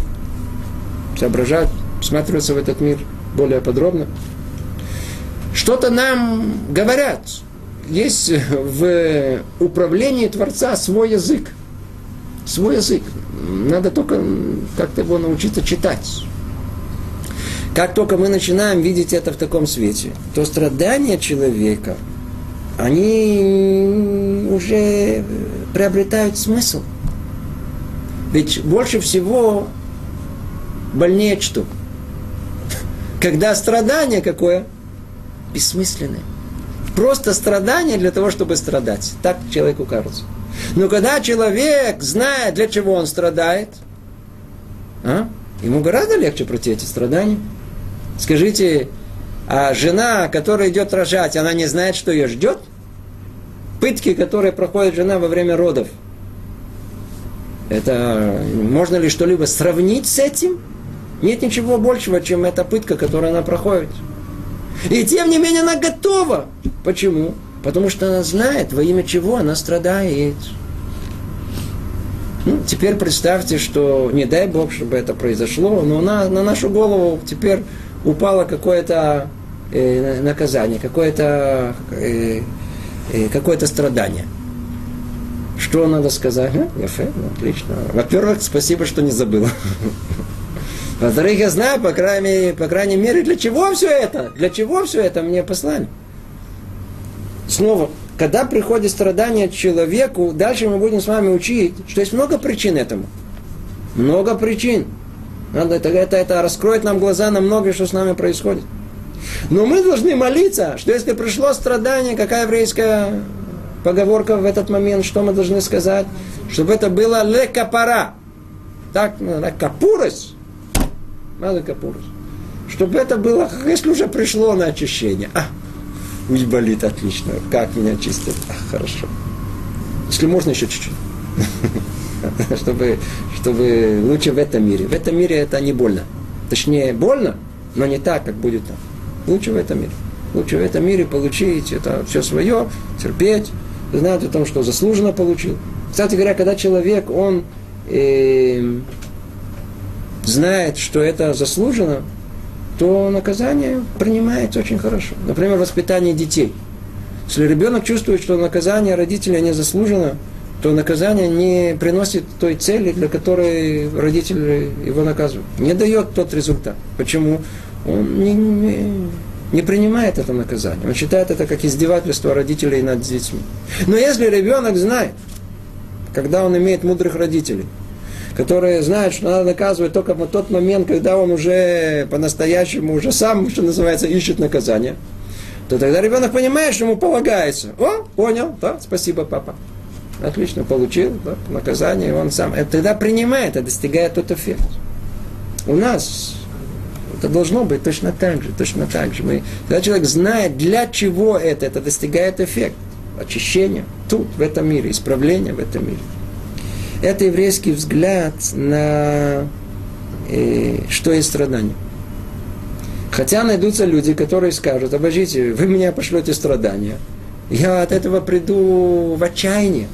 соображать, всматриваться в этот мир более подробно. Что-то нам говорят. Есть в управлении Творца свой язык. Свой язык. Надо только как-то его научиться читать. Как только мы начинаем видеть это в таком свете, то страдания человека, они уже приобретают смысл – ведь больше всего больнее что? Когда страдание какое? Бессмысленное. Просто страдание для того, чтобы страдать. Так человеку кажется. Но когда человек знает, для чего он страдает, а? ему гораздо легче пройти эти страдания. Скажите, а жена, которая идет рожать, она не знает, что ее ждет? Пытки, которые проходит жена во время родов – это можно ли что-либо сравнить с этим? Нет ничего большего, чем эта пытка, которую она проходит. И тем не менее она готова. Почему? Потому что она знает, во имя чего она страдает. Ну, теперь представьте, что не дай Бог, чтобы это произошло, но на, на нашу голову теперь упало какое-то э, наказание, какое-то э, э, какое страдание. Что надо сказать? Ну, Яфе, ну, отлично. Во-первых, спасибо, что не забыла. <laughs> Во-вторых, я знаю, по крайней, по крайней мере, для чего все это? Для чего все это мне послали? Снова, когда приходит страдание человеку, дальше мы будем с вами учить, что есть много причин этому. Много причин. Надо, это, это, это раскроет нам глаза на многое, что с нами происходит. Но мы должны молиться, что если пришло страдание, какая еврейская поговорка в этот момент, что мы должны сказать? Чтобы это было лекапара. Так, ну, капурос. Надо капурос. Чтобы это было, если уже пришло на очищение. А, ведь болит отлично. Как меня чистят? А, хорошо. Если можно еще чуть-чуть. <laughs> чтобы, чтобы лучше в этом мире. В этом мире это не больно. Точнее, больно, но не так, как будет там. Лучше в этом мире. Лучше в этом мире получить это все свое, терпеть, знает о том, что заслуженно получил. Кстати говоря, когда человек, он э, знает, что это заслужено, то наказание принимается очень хорошо. Например, воспитание детей. Если ребенок чувствует, что наказание родителя не заслужено, то наказание не приносит той цели, для которой родители его наказывают. Не дает тот результат. Почему? Он не, не, не принимает это наказание. Он считает это как издевательство родителей над детьми. Но если ребенок знает, когда он имеет мудрых родителей, которые знают, что надо наказывать только в тот момент, когда он уже по-настоящему, уже сам, что называется, ищет наказание, то тогда ребенок понимает, что ему полагается. О, понял, да, спасибо, папа. Отлично, получил да, наказание, он сам. Это тогда принимает, это достигает тот эффект. У нас это должно быть точно так же, точно так же. Мы, когда человек знает, для чего это, это достигает эффект. Очищения тут, в этом мире, исправления в этом мире. Это еврейский взгляд на э, что есть страдание. Хотя найдутся люди, которые скажут, обождите, вы меня пошлете страдания. Я от этого приду в отчаяние.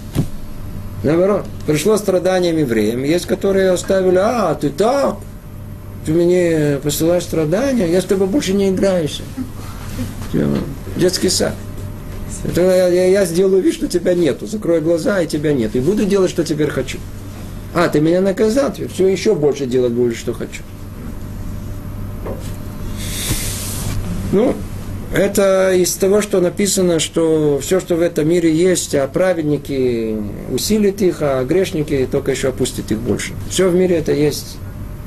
Наоборот, пришло страданием евреям. Есть, которые оставили, а, ты так, ты мне посылаешь страдания, я с тобой больше не играюсь. Детский сад. Я, я, я сделаю вид, что тебя нету. Закрою глаза, и тебя нет. И буду делать, что теперь хочу. А, ты меня наказал, все еще больше делать будешь, что хочу. Ну, это из того, что написано, что все, что в этом мире есть, а праведники усилит их, а грешники только еще опустит их больше. Все в мире это есть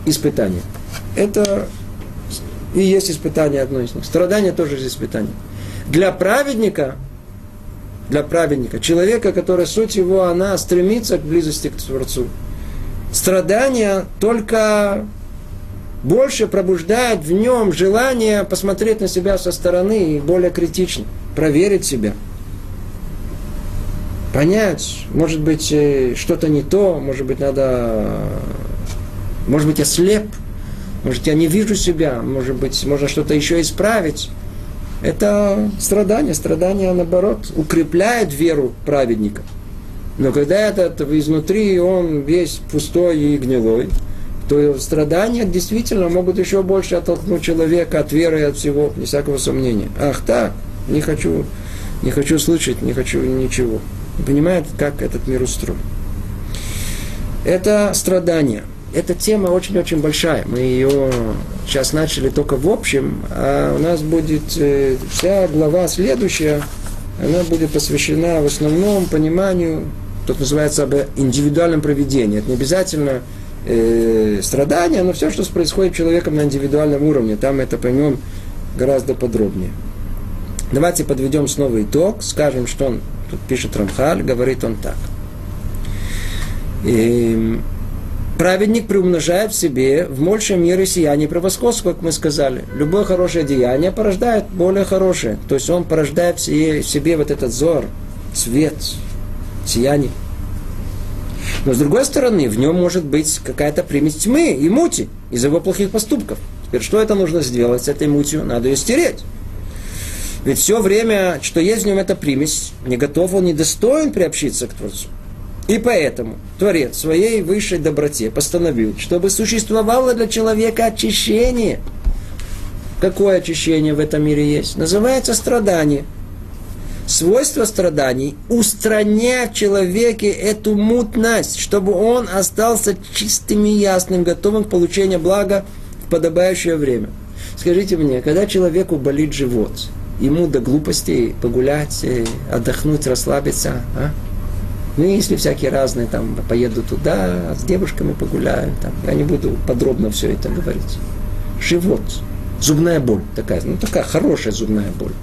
испытание. Это и есть испытание одно из них. Страдание тоже есть испытание. Для праведника, для праведника, человека, который суть его, она стремится к близости к Творцу. Страдание только больше пробуждает в нем желание посмотреть на себя со стороны и более критично, проверить себя. Понять, может быть, э, что-то не то, может быть, надо, может быть, я слеп, может, я не вижу себя, может быть, можно что-то еще исправить. Это страдание, страдание, наоборот, укрепляет веру праведника. Но когда этот изнутри, он весь пустой и гнилой, то страдания действительно могут еще больше оттолкнуть человека от веры и от всего, без всякого сомнения. Ах так, не хочу, не хочу слышать, не хочу ничего. Понимает, как этот мир устроен. Это страдание. Эта тема очень-очень большая. Мы ее сейчас начали только в общем, а у нас будет э, вся глава следующая, она будет посвящена в основном пониманию, тут называется об индивидуальном проведении. Это не обязательно э, страдания, но все, что происходит с человеком на индивидуальном уровне, там это поймем гораздо подробнее. Давайте подведем снова итог, скажем, что он тут пишет Рамхаль, говорит он так. И праведник приумножает в себе в большей мере сияние превосходства, как мы сказали. Любое хорошее деяние порождает более хорошее. То есть он порождает в себе вот этот зор, свет, сияние. Но с другой стороны, в нем может быть какая-то примесь тьмы и мути из его плохих поступков. Теперь что это нужно сделать с этой мутью? Надо ее стереть. Ведь все время, что есть в нем эта примесь, не готов он, не достоин приобщиться к Творцу. И поэтому Творец своей высшей доброте постановил, чтобы существовало для человека очищение. Какое очищение в этом мире есть? Называется страдание – свойство страданий – устранять в человеке эту мутность, чтобы он остался чистым и ясным, готовым к получению блага в подобающее время. Скажите мне, когда человеку болит живот, ему до глупости погулять, э, отдохнуть, расслабиться, а? Ну, если всякие разные, там, поеду туда, с девушками погуляю, там, я не буду подробно все это говорить. Живот, зубная боль такая, ну, такая хорошая зубная боль.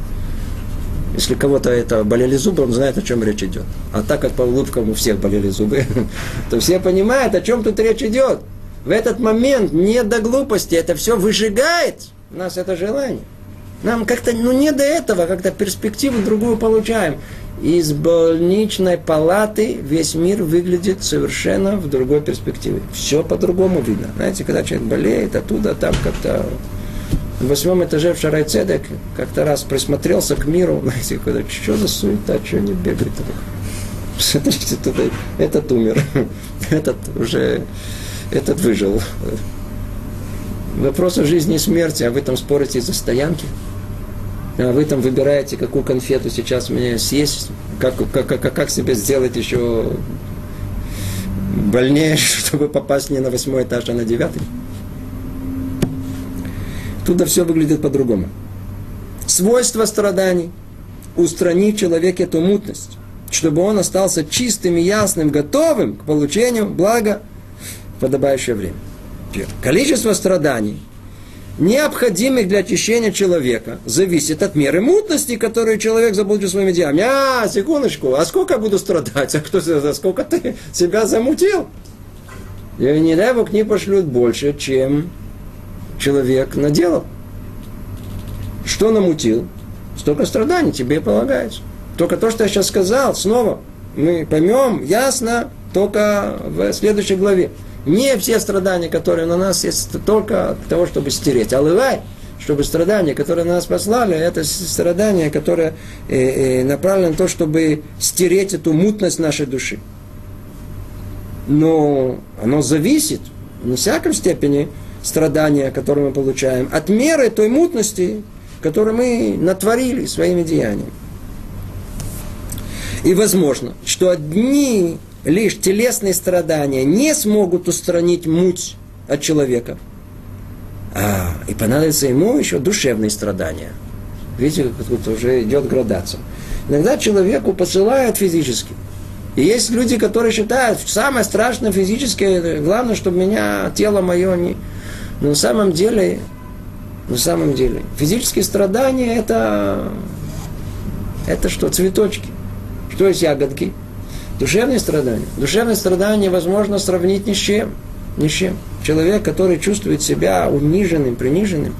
Если кого-то это болели зубы, он знает, о чем речь идет. А так как по улыбкам у всех болели зубы, <laughs> то все понимают, о чем тут речь идет. В этот момент не до глупости, это все выжигает у нас это желание. Нам как-то, ну не до этого, как-то перспективу другую получаем. Из больничной палаты весь мир выглядит совершенно в другой перспективе. Все по-другому видно. Знаете, когда человек болеет, оттуда там как-то на восьмом этаже в Шарайцедек как-то раз присмотрелся к миру, <laughs> знаете, когда, что за суета, что не бегает. Этот умер, <laughs> этот уже, этот выжил. Вопрос о жизни и смерти, а вы там спорите из-за стоянки. А вы там выбираете, какую конфету сейчас мне съесть, как, как, как, как себе сделать еще больнее, <laughs> чтобы попасть не на восьмой этаж, а на девятый. Туда все выглядит по-другому. Свойство страданий – устранить в человеке эту мутность, чтобы он остался чистым и ясным, готовым к получению блага в подобающее время. Количество страданий, необходимых для очищения человека, зависит от меры мутности, которую человек заблудил своими делами. А, секундочку, а сколько я буду страдать? <laughs> А кто, за сколько ты себя замутил? И не дай Бог не пошлют больше, чем человек наделал. Что намутил? Столько страданий тебе полагается. Только то, что я сейчас сказал, снова мы поймем ясно только в следующей главе. Не все страдания, которые на нас есть, только для того, чтобы стереть. Алывай, чтобы страдания, которые на нас послали, это страдания, которые э, э, направлены на то, чтобы стереть эту мутность нашей души. Но оно зависит, в всяком степени, страдания, которые мы получаем, от меры той мутности, которую мы натворили своими деяниями. И возможно, что одни лишь телесные страдания не смогут устранить муть от человека. А, и понадобится ему еще душевные страдания. Видите, как тут уже идет градация. Иногда человеку посылают физически. И есть люди, которые считают, самое страшное физическое, главное, чтобы меня, тело мое не... Но на самом деле, на самом деле, физические страдания это, это что, цветочки. Что есть ягодки? Душевные страдания. Душевные страдания невозможно сравнить ни с чем. Ни с чем. Человек, который чувствует себя униженным, приниженным,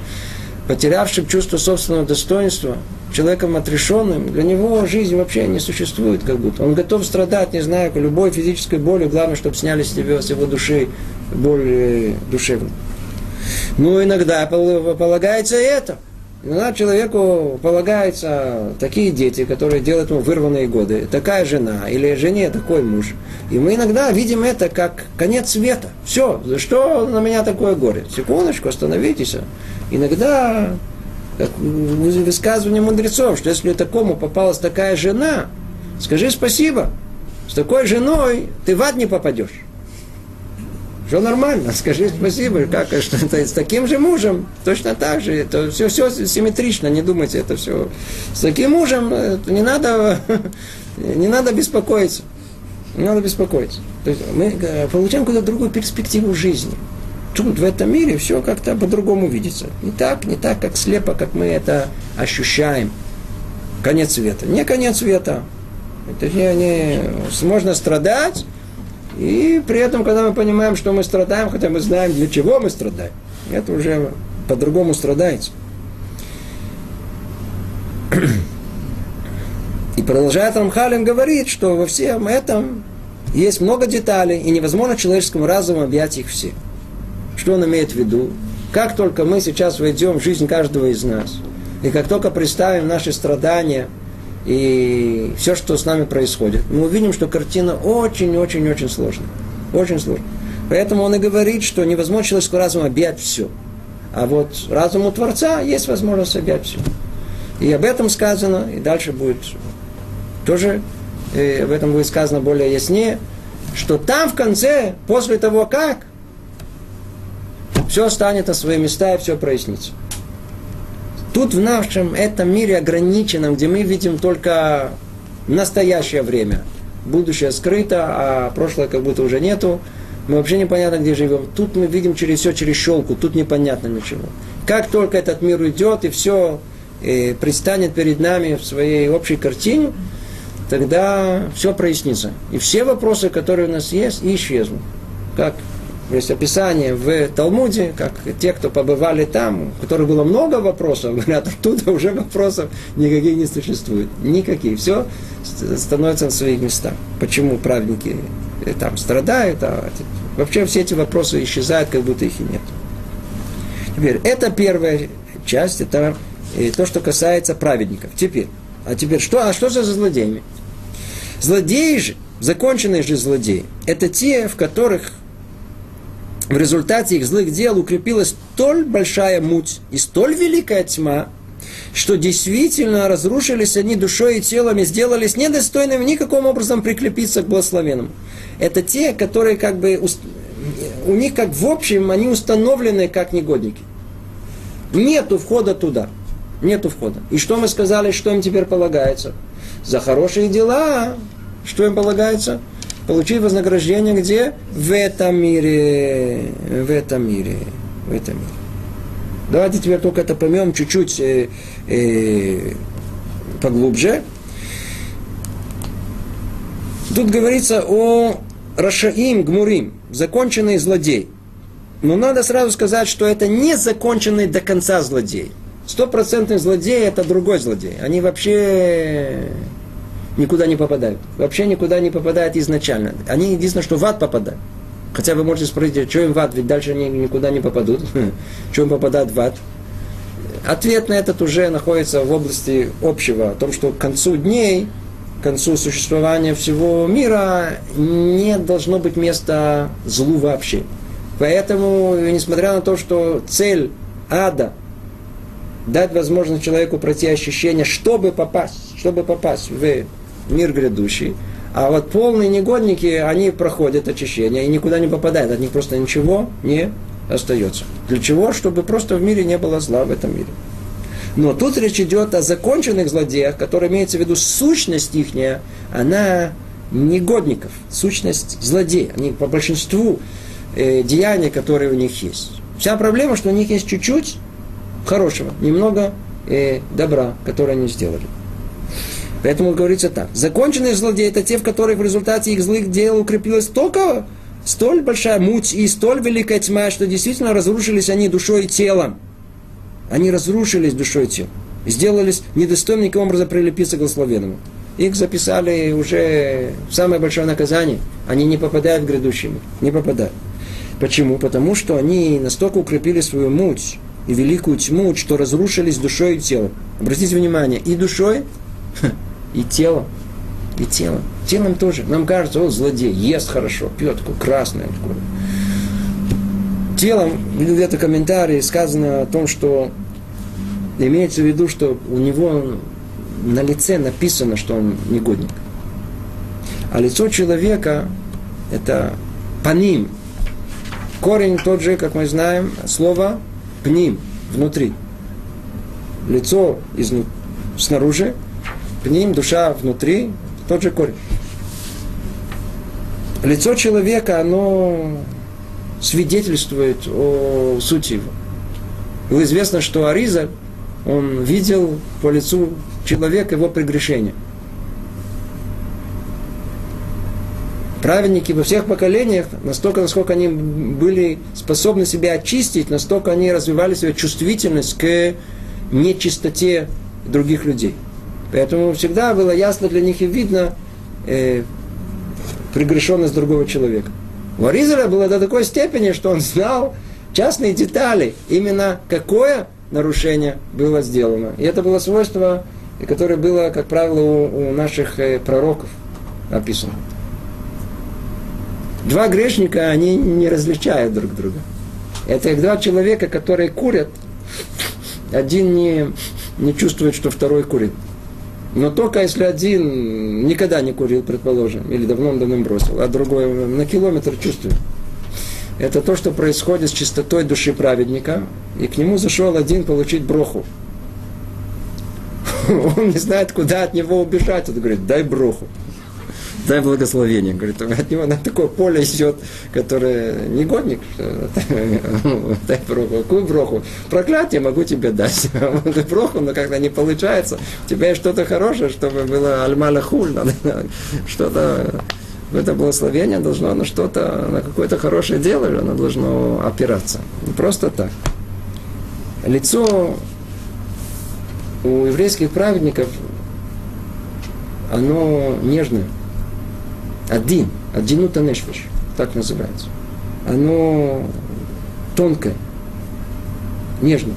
потерявшим чувство собственного достоинства, человеком отрешенным, для него жизнь вообще не существует как будто. Он готов страдать, не знаю, любой физической болью, главное, чтобы сняли с, тебя, с его души боль э, душевную. Ну, иногда полагается это. Иногда человеку полагаются такие дети, которые делают ему вырванные годы, такая жена или жене такой муж. И мы иногда видим это как конец света. Все, за что на меня такое горе? Секундочку, остановитесь. Иногда высказывание мудрецов, что если такому попалась такая жена, скажи спасибо, с такой женой ты в ад не попадешь. Все нормально, скажи спасибо, как, что <laughs> с таким же мужем, точно так же, это все, все симметрично, не думайте, это все. С таким мужем не надо, <laughs> не надо беспокоиться. Не надо беспокоиться. То есть мы э, получаем какую-то другую перспективу жизни тут, в этом мире, все как-то по-другому видится. Не так, не так, как слепо, как мы это ощущаем. Конец света. Не конец света. Это не, не... Можно страдать, и при этом, когда мы понимаем, что мы страдаем, хотя мы знаем, для чего мы страдаем, это уже по-другому страдается. <clears throat> И продолжает Рамхалин говорит, что во всем этом есть много деталей, и невозможно человеческому разуму объять их все. Что он имеет в виду? Как только мы сейчас войдем в жизнь каждого из нас, и как только представим наши страдания и все, что с нами происходит, мы увидим, что картина очень-очень-очень сложная. Очень сложная. Поэтому он и говорит, что невозможно человеческому разуму объять все. А вот разуму Творца есть возможность объять все. И об этом сказано, и дальше будет тоже, и об этом будет сказано более яснее, что там в конце, после того как, все станет на свои места и все прояснится. Тут в нашем этом мире ограниченном, где мы видим только настоящее время, будущее скрыто, а прошлое как будто уже нету, мы вообще непонятно, где живем. Тут мы видим через все, через щелку, тут непонятно ничего. Как только этот мир уйдет и все и предстанет перед нами в своей общей картине, тогда все прояснится. И все вопросы, которые у нас есть, исчезнут. Как есть описание в Талмуде, как те, кто побывали там, у которых было много вопросов, говорят, оттуда уже вопросов никаких не существует. Никаких. Все становится на своих местах. Почему праведники э, там страдают, а вообще все эти вопросы исчезают, как будто их и нет. Теперь, это первая часть, это э, то, что касается праведников. Теперь, а теперь, что, а что за злодеями? Злодеи же, законченные же злодеи, это те, в которых в результате их злых дел укрепилась столь большая муть и столь великая тьма, что действительно разрушились они душой и телом и сделались недостойными никаким образом прикрепиться к благословенному. Это те, которые как бы, у них как в общем, они установлены как негодники. Нету входа туда. Нету входа. И что мы сказали, что им теперь полагается? За хорошие дела, что им полагается? Получить вознаграждение где? В этом мире. В этом мире. В этом мире. Давайте теперь только это поймем чуть-чуть э, э, поглубже. Тут говорится о Рашаим Гмурим, законченный злодей. Но надо сразу сказать, что это не законченный до конца злодей. Стопроцентный злодей – это другой злодей. Они вообще никуда не попадают. Вообще никуда не попадают изначально. Они единственное, что в ад попадают. Хотя вы можете спросить, что им в ад, ведь дальше они никуда не попадут. <laughs> Что им попадают в ад? Ответ на этот уже находится в области общего, о том, что к концу дней, к концу существования всего мира не должно быть места злу вообще. Поэтому, несмотря на то, что цель ада дать возможность человеку пройти ощущение, чтобы попасть, чтобы попасть в мир грядущий, А вот полные негодники, они проходят очищение и никуда не попадают. От них просто ничего не остается. Для чего? Чтобы просто в мире не было зла в этом мире. Но тут речь идет о законченных злодеях, которые имеется в виду сущность ихняя, она негодников, сущность злодеев. Они по большинству э, деяний, которые у них есть. Вся проблема, что у них есть чуть-чуть хорошего, немного э, добра, которое они сделали. Поэтому говорится так. Законченные злодеи это те, в которых в результате их злых дел укрепилась только столь большая муть и столь великая тьма, что действительно разрушились они душой и телом. Они разрушились душой и телом. Сделались недостойным никаким образом прилепиться к благословенному. Их записали уже в самое большое наказание. Они не попадают в грядущий мир. Не попадают. Почему? Потому что они настолько укрепили свою муть и великую тьму, что разрушились душой и телом. Обратите внимание, и душой, и телом. И телом. Телом тоже. Нам кажется, он злодей, ест хорошо, пьет такое красное. Такое. Телом, где-то комментарии сказано о том, что имеется в виду, что у него на лице написано, что он негодник. А лицо человека – это паним. Корень тот же, как мы знаем, слово пним, внутри. Лицо изнут... снаружи, пним, душа внутри, тот же корень. Лицо человека, оно свидетельствует о сути его. И известно, что Ариза, он видел по лицу человека его прегрешения. Праведники во всех поколениях, настолько, насколько они были способны себя очистить, настолько они развивали свою чувствительность к нечистоте других людей. Поэтому всегда было ясно для них и видно э, прегрешенность другого человека. У Аризеля было до такой степени, что он знал частные детали, именно какое нарушение было сделано. И это было свойство, которое было, как правило, у, у наших э, пророков описано. Два грешника, они не различают друг друга. Это два человека, которые курят. Один не, не чувствует, что второй курит. Но только если один никогда не курил, предположим, или давно-давно бросил, а другой на километр чувствует. Это то, что происходит с чистотой души праведника, и к нему зашел один получить броху. <laughs> Он не знает, куда от него убежать. Он говорит, дай броху дай благословение. Говорит, <laughs> от него на такое поле идет, которое негодник. <laughs> Дай броху. Какую броху? Проклятие могу тебе дать. <laughs> броху, но когда не получается, у тебя есть что-то хорошее, чтобы было альмаля хуль. Что-то это благословение должно на что-то, на какое-то хорошее дело, оно должно опираться. Не просто так. Лицо у еврейских праведников, оно нежное. Один, одинута нешвиш, так называется. Оно тонкое, нежное.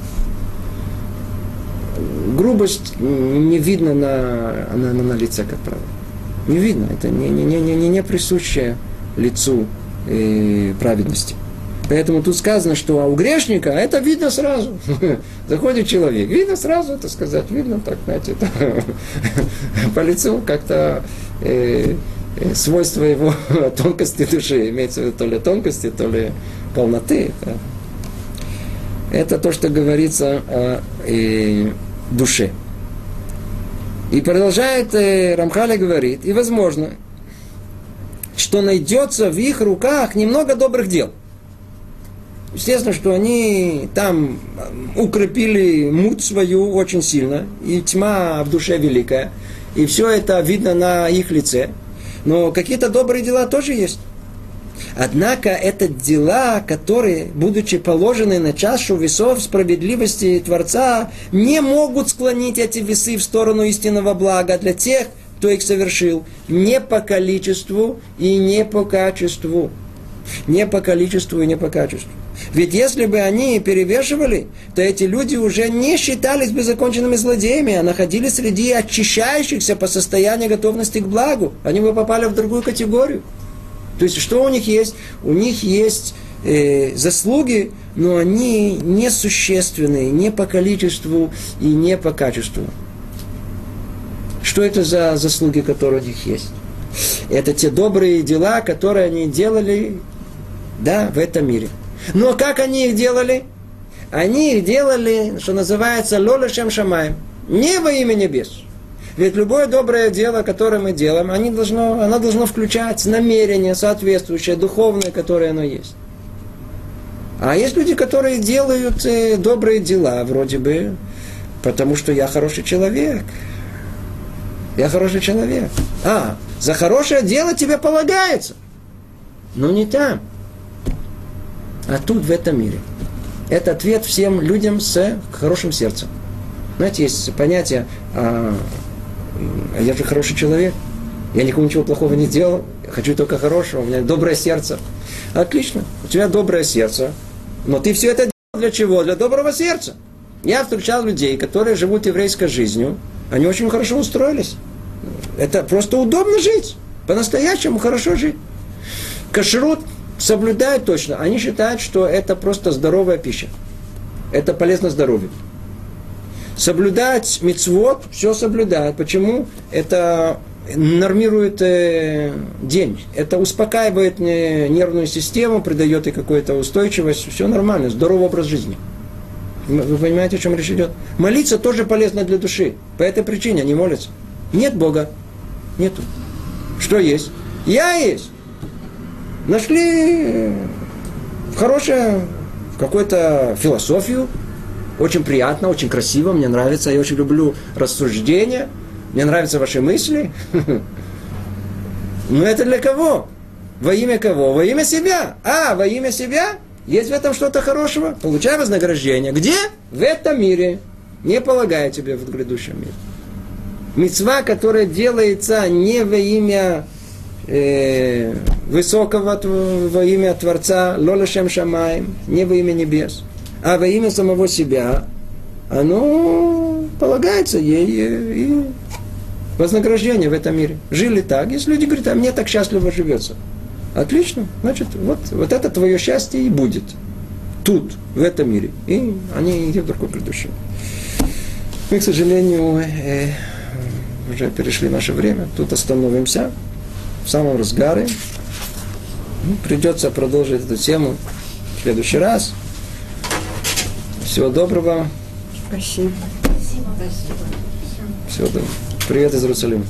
Грубость не видно на, на, на, на лице, как правило. Не видно, это не, не, не, не, не присущее лицу э, праведности. Поэтому тут сказано, что а у грешника это видно сразу. <laughs> Заходит человек, видно сразу, это сказать, видно так, знаете, это, <laughs> по лицу как-то э, Э, свойства его <laughs> тонкости души, имеется в виду то ли тонкости, то ли полноты. Да. Это то, что говорится о э, душе. И продолжает э, Рамхаля говорит, и возможно, что найдется в их руках немного добрых дел. Естественно, что они там укрепили муть свою очень сильно, и тьма в душе великая, и все это видно на их лице – но какие-то добрые дела тоже есть. Однако это дела, которые, будучи положены на чашу весов справедливости Творца, не могут склонить эти весы в сторону истинного блага для тех, кто их совершил, не по количеству и не по качеству. Не по количеству и не по качеству. Ведь если бы они перевешивали, то эти люди уже не считались бы законченными злодеями, а находились среди очищающихся по состоянию готовности к благу. Они бы попали в другую категорию. То есть, что у них есть? У них есть э, заслуги, но они несущественные, не по количеству и не по качеству. Что это за заслуги, которые у них есть? Это те добрые дела, которые они делали, да, в этом мире. Но как они их делали? Они их делали, что называется, лолешем шамаем. Не во имя небес. Ведь любое доброе дело, которое мы делаем, они должно, оно должно включать намерение соответствующее, духовное, которое оно есть. А есть люди, которые делают э, добрые дела, вроде бы, потому что я хороший человек. Я хороший человек. А, за хорошее дело тебе полагается. Но не там. А тут, в этом мире. Это ответ всем людям с хорошим сердцем. Знаете, есть понятие, а, я же хороший человек, я никому ничего плохого не делал, хочу только хорошего, у меня доброе сердце. Отлично, у тебя доброе сердце, но ты все это делал для чего? Для доброго сердца. Я встречал людей, которые живут еврейской жизнью, они очень хорошо устроились. Это просто удобно жить. По-настоящему хорошо жить. Кашрут соблюдают точно. Они считают, что это просто здоровая пища. Это полезно здоровью. Соблюдать мицвод, все соблюдают. Почему? Это нормирует э, день. Это успокаивает э, нервную систему, придает ей какую-то устойчивость. Все нормально, здоровый образ жизни. Вы понимаете, о чем речь идет? Молиться тоже полезно для души. По этой причине они молятся. Нет Бога. Нету. Что есть? Я есть. Нашли хорошую какую-то философию. Очень приятно, очень красиво, мне нравится. Я очень люблю рассуждения. Мне нравятся ваши мысли. <laughs> Но это для кого? Во имя кого? Во имя себя. А, во имя себя? Есть в этом что-то хорошего? Получай вознаграждение. Где? В этом мире. Не полагая тебе в грядущем мире. Мецва, которая делается не во имя э, высокого, во имя Творца, лолашем шамаем, не во имя небес, а во имя самого себя, оно полагается ей и вознаграждение в этом мире. Жили так. Если люди говорят, а мне так счастливо живется. Отлично. Значит, вот, вот это твое счастье и будет. Тут, в этом мире. И они идут друг к предыдущему. Мы, к сожалению, э, уже перешли наше время. Тут остановимся в самом разгаре. Ну, придется продолжить эту тему в следующий раз. Всего доброго. Спасибо. Спасибо. Всего доброго. Привет из Иерусалима.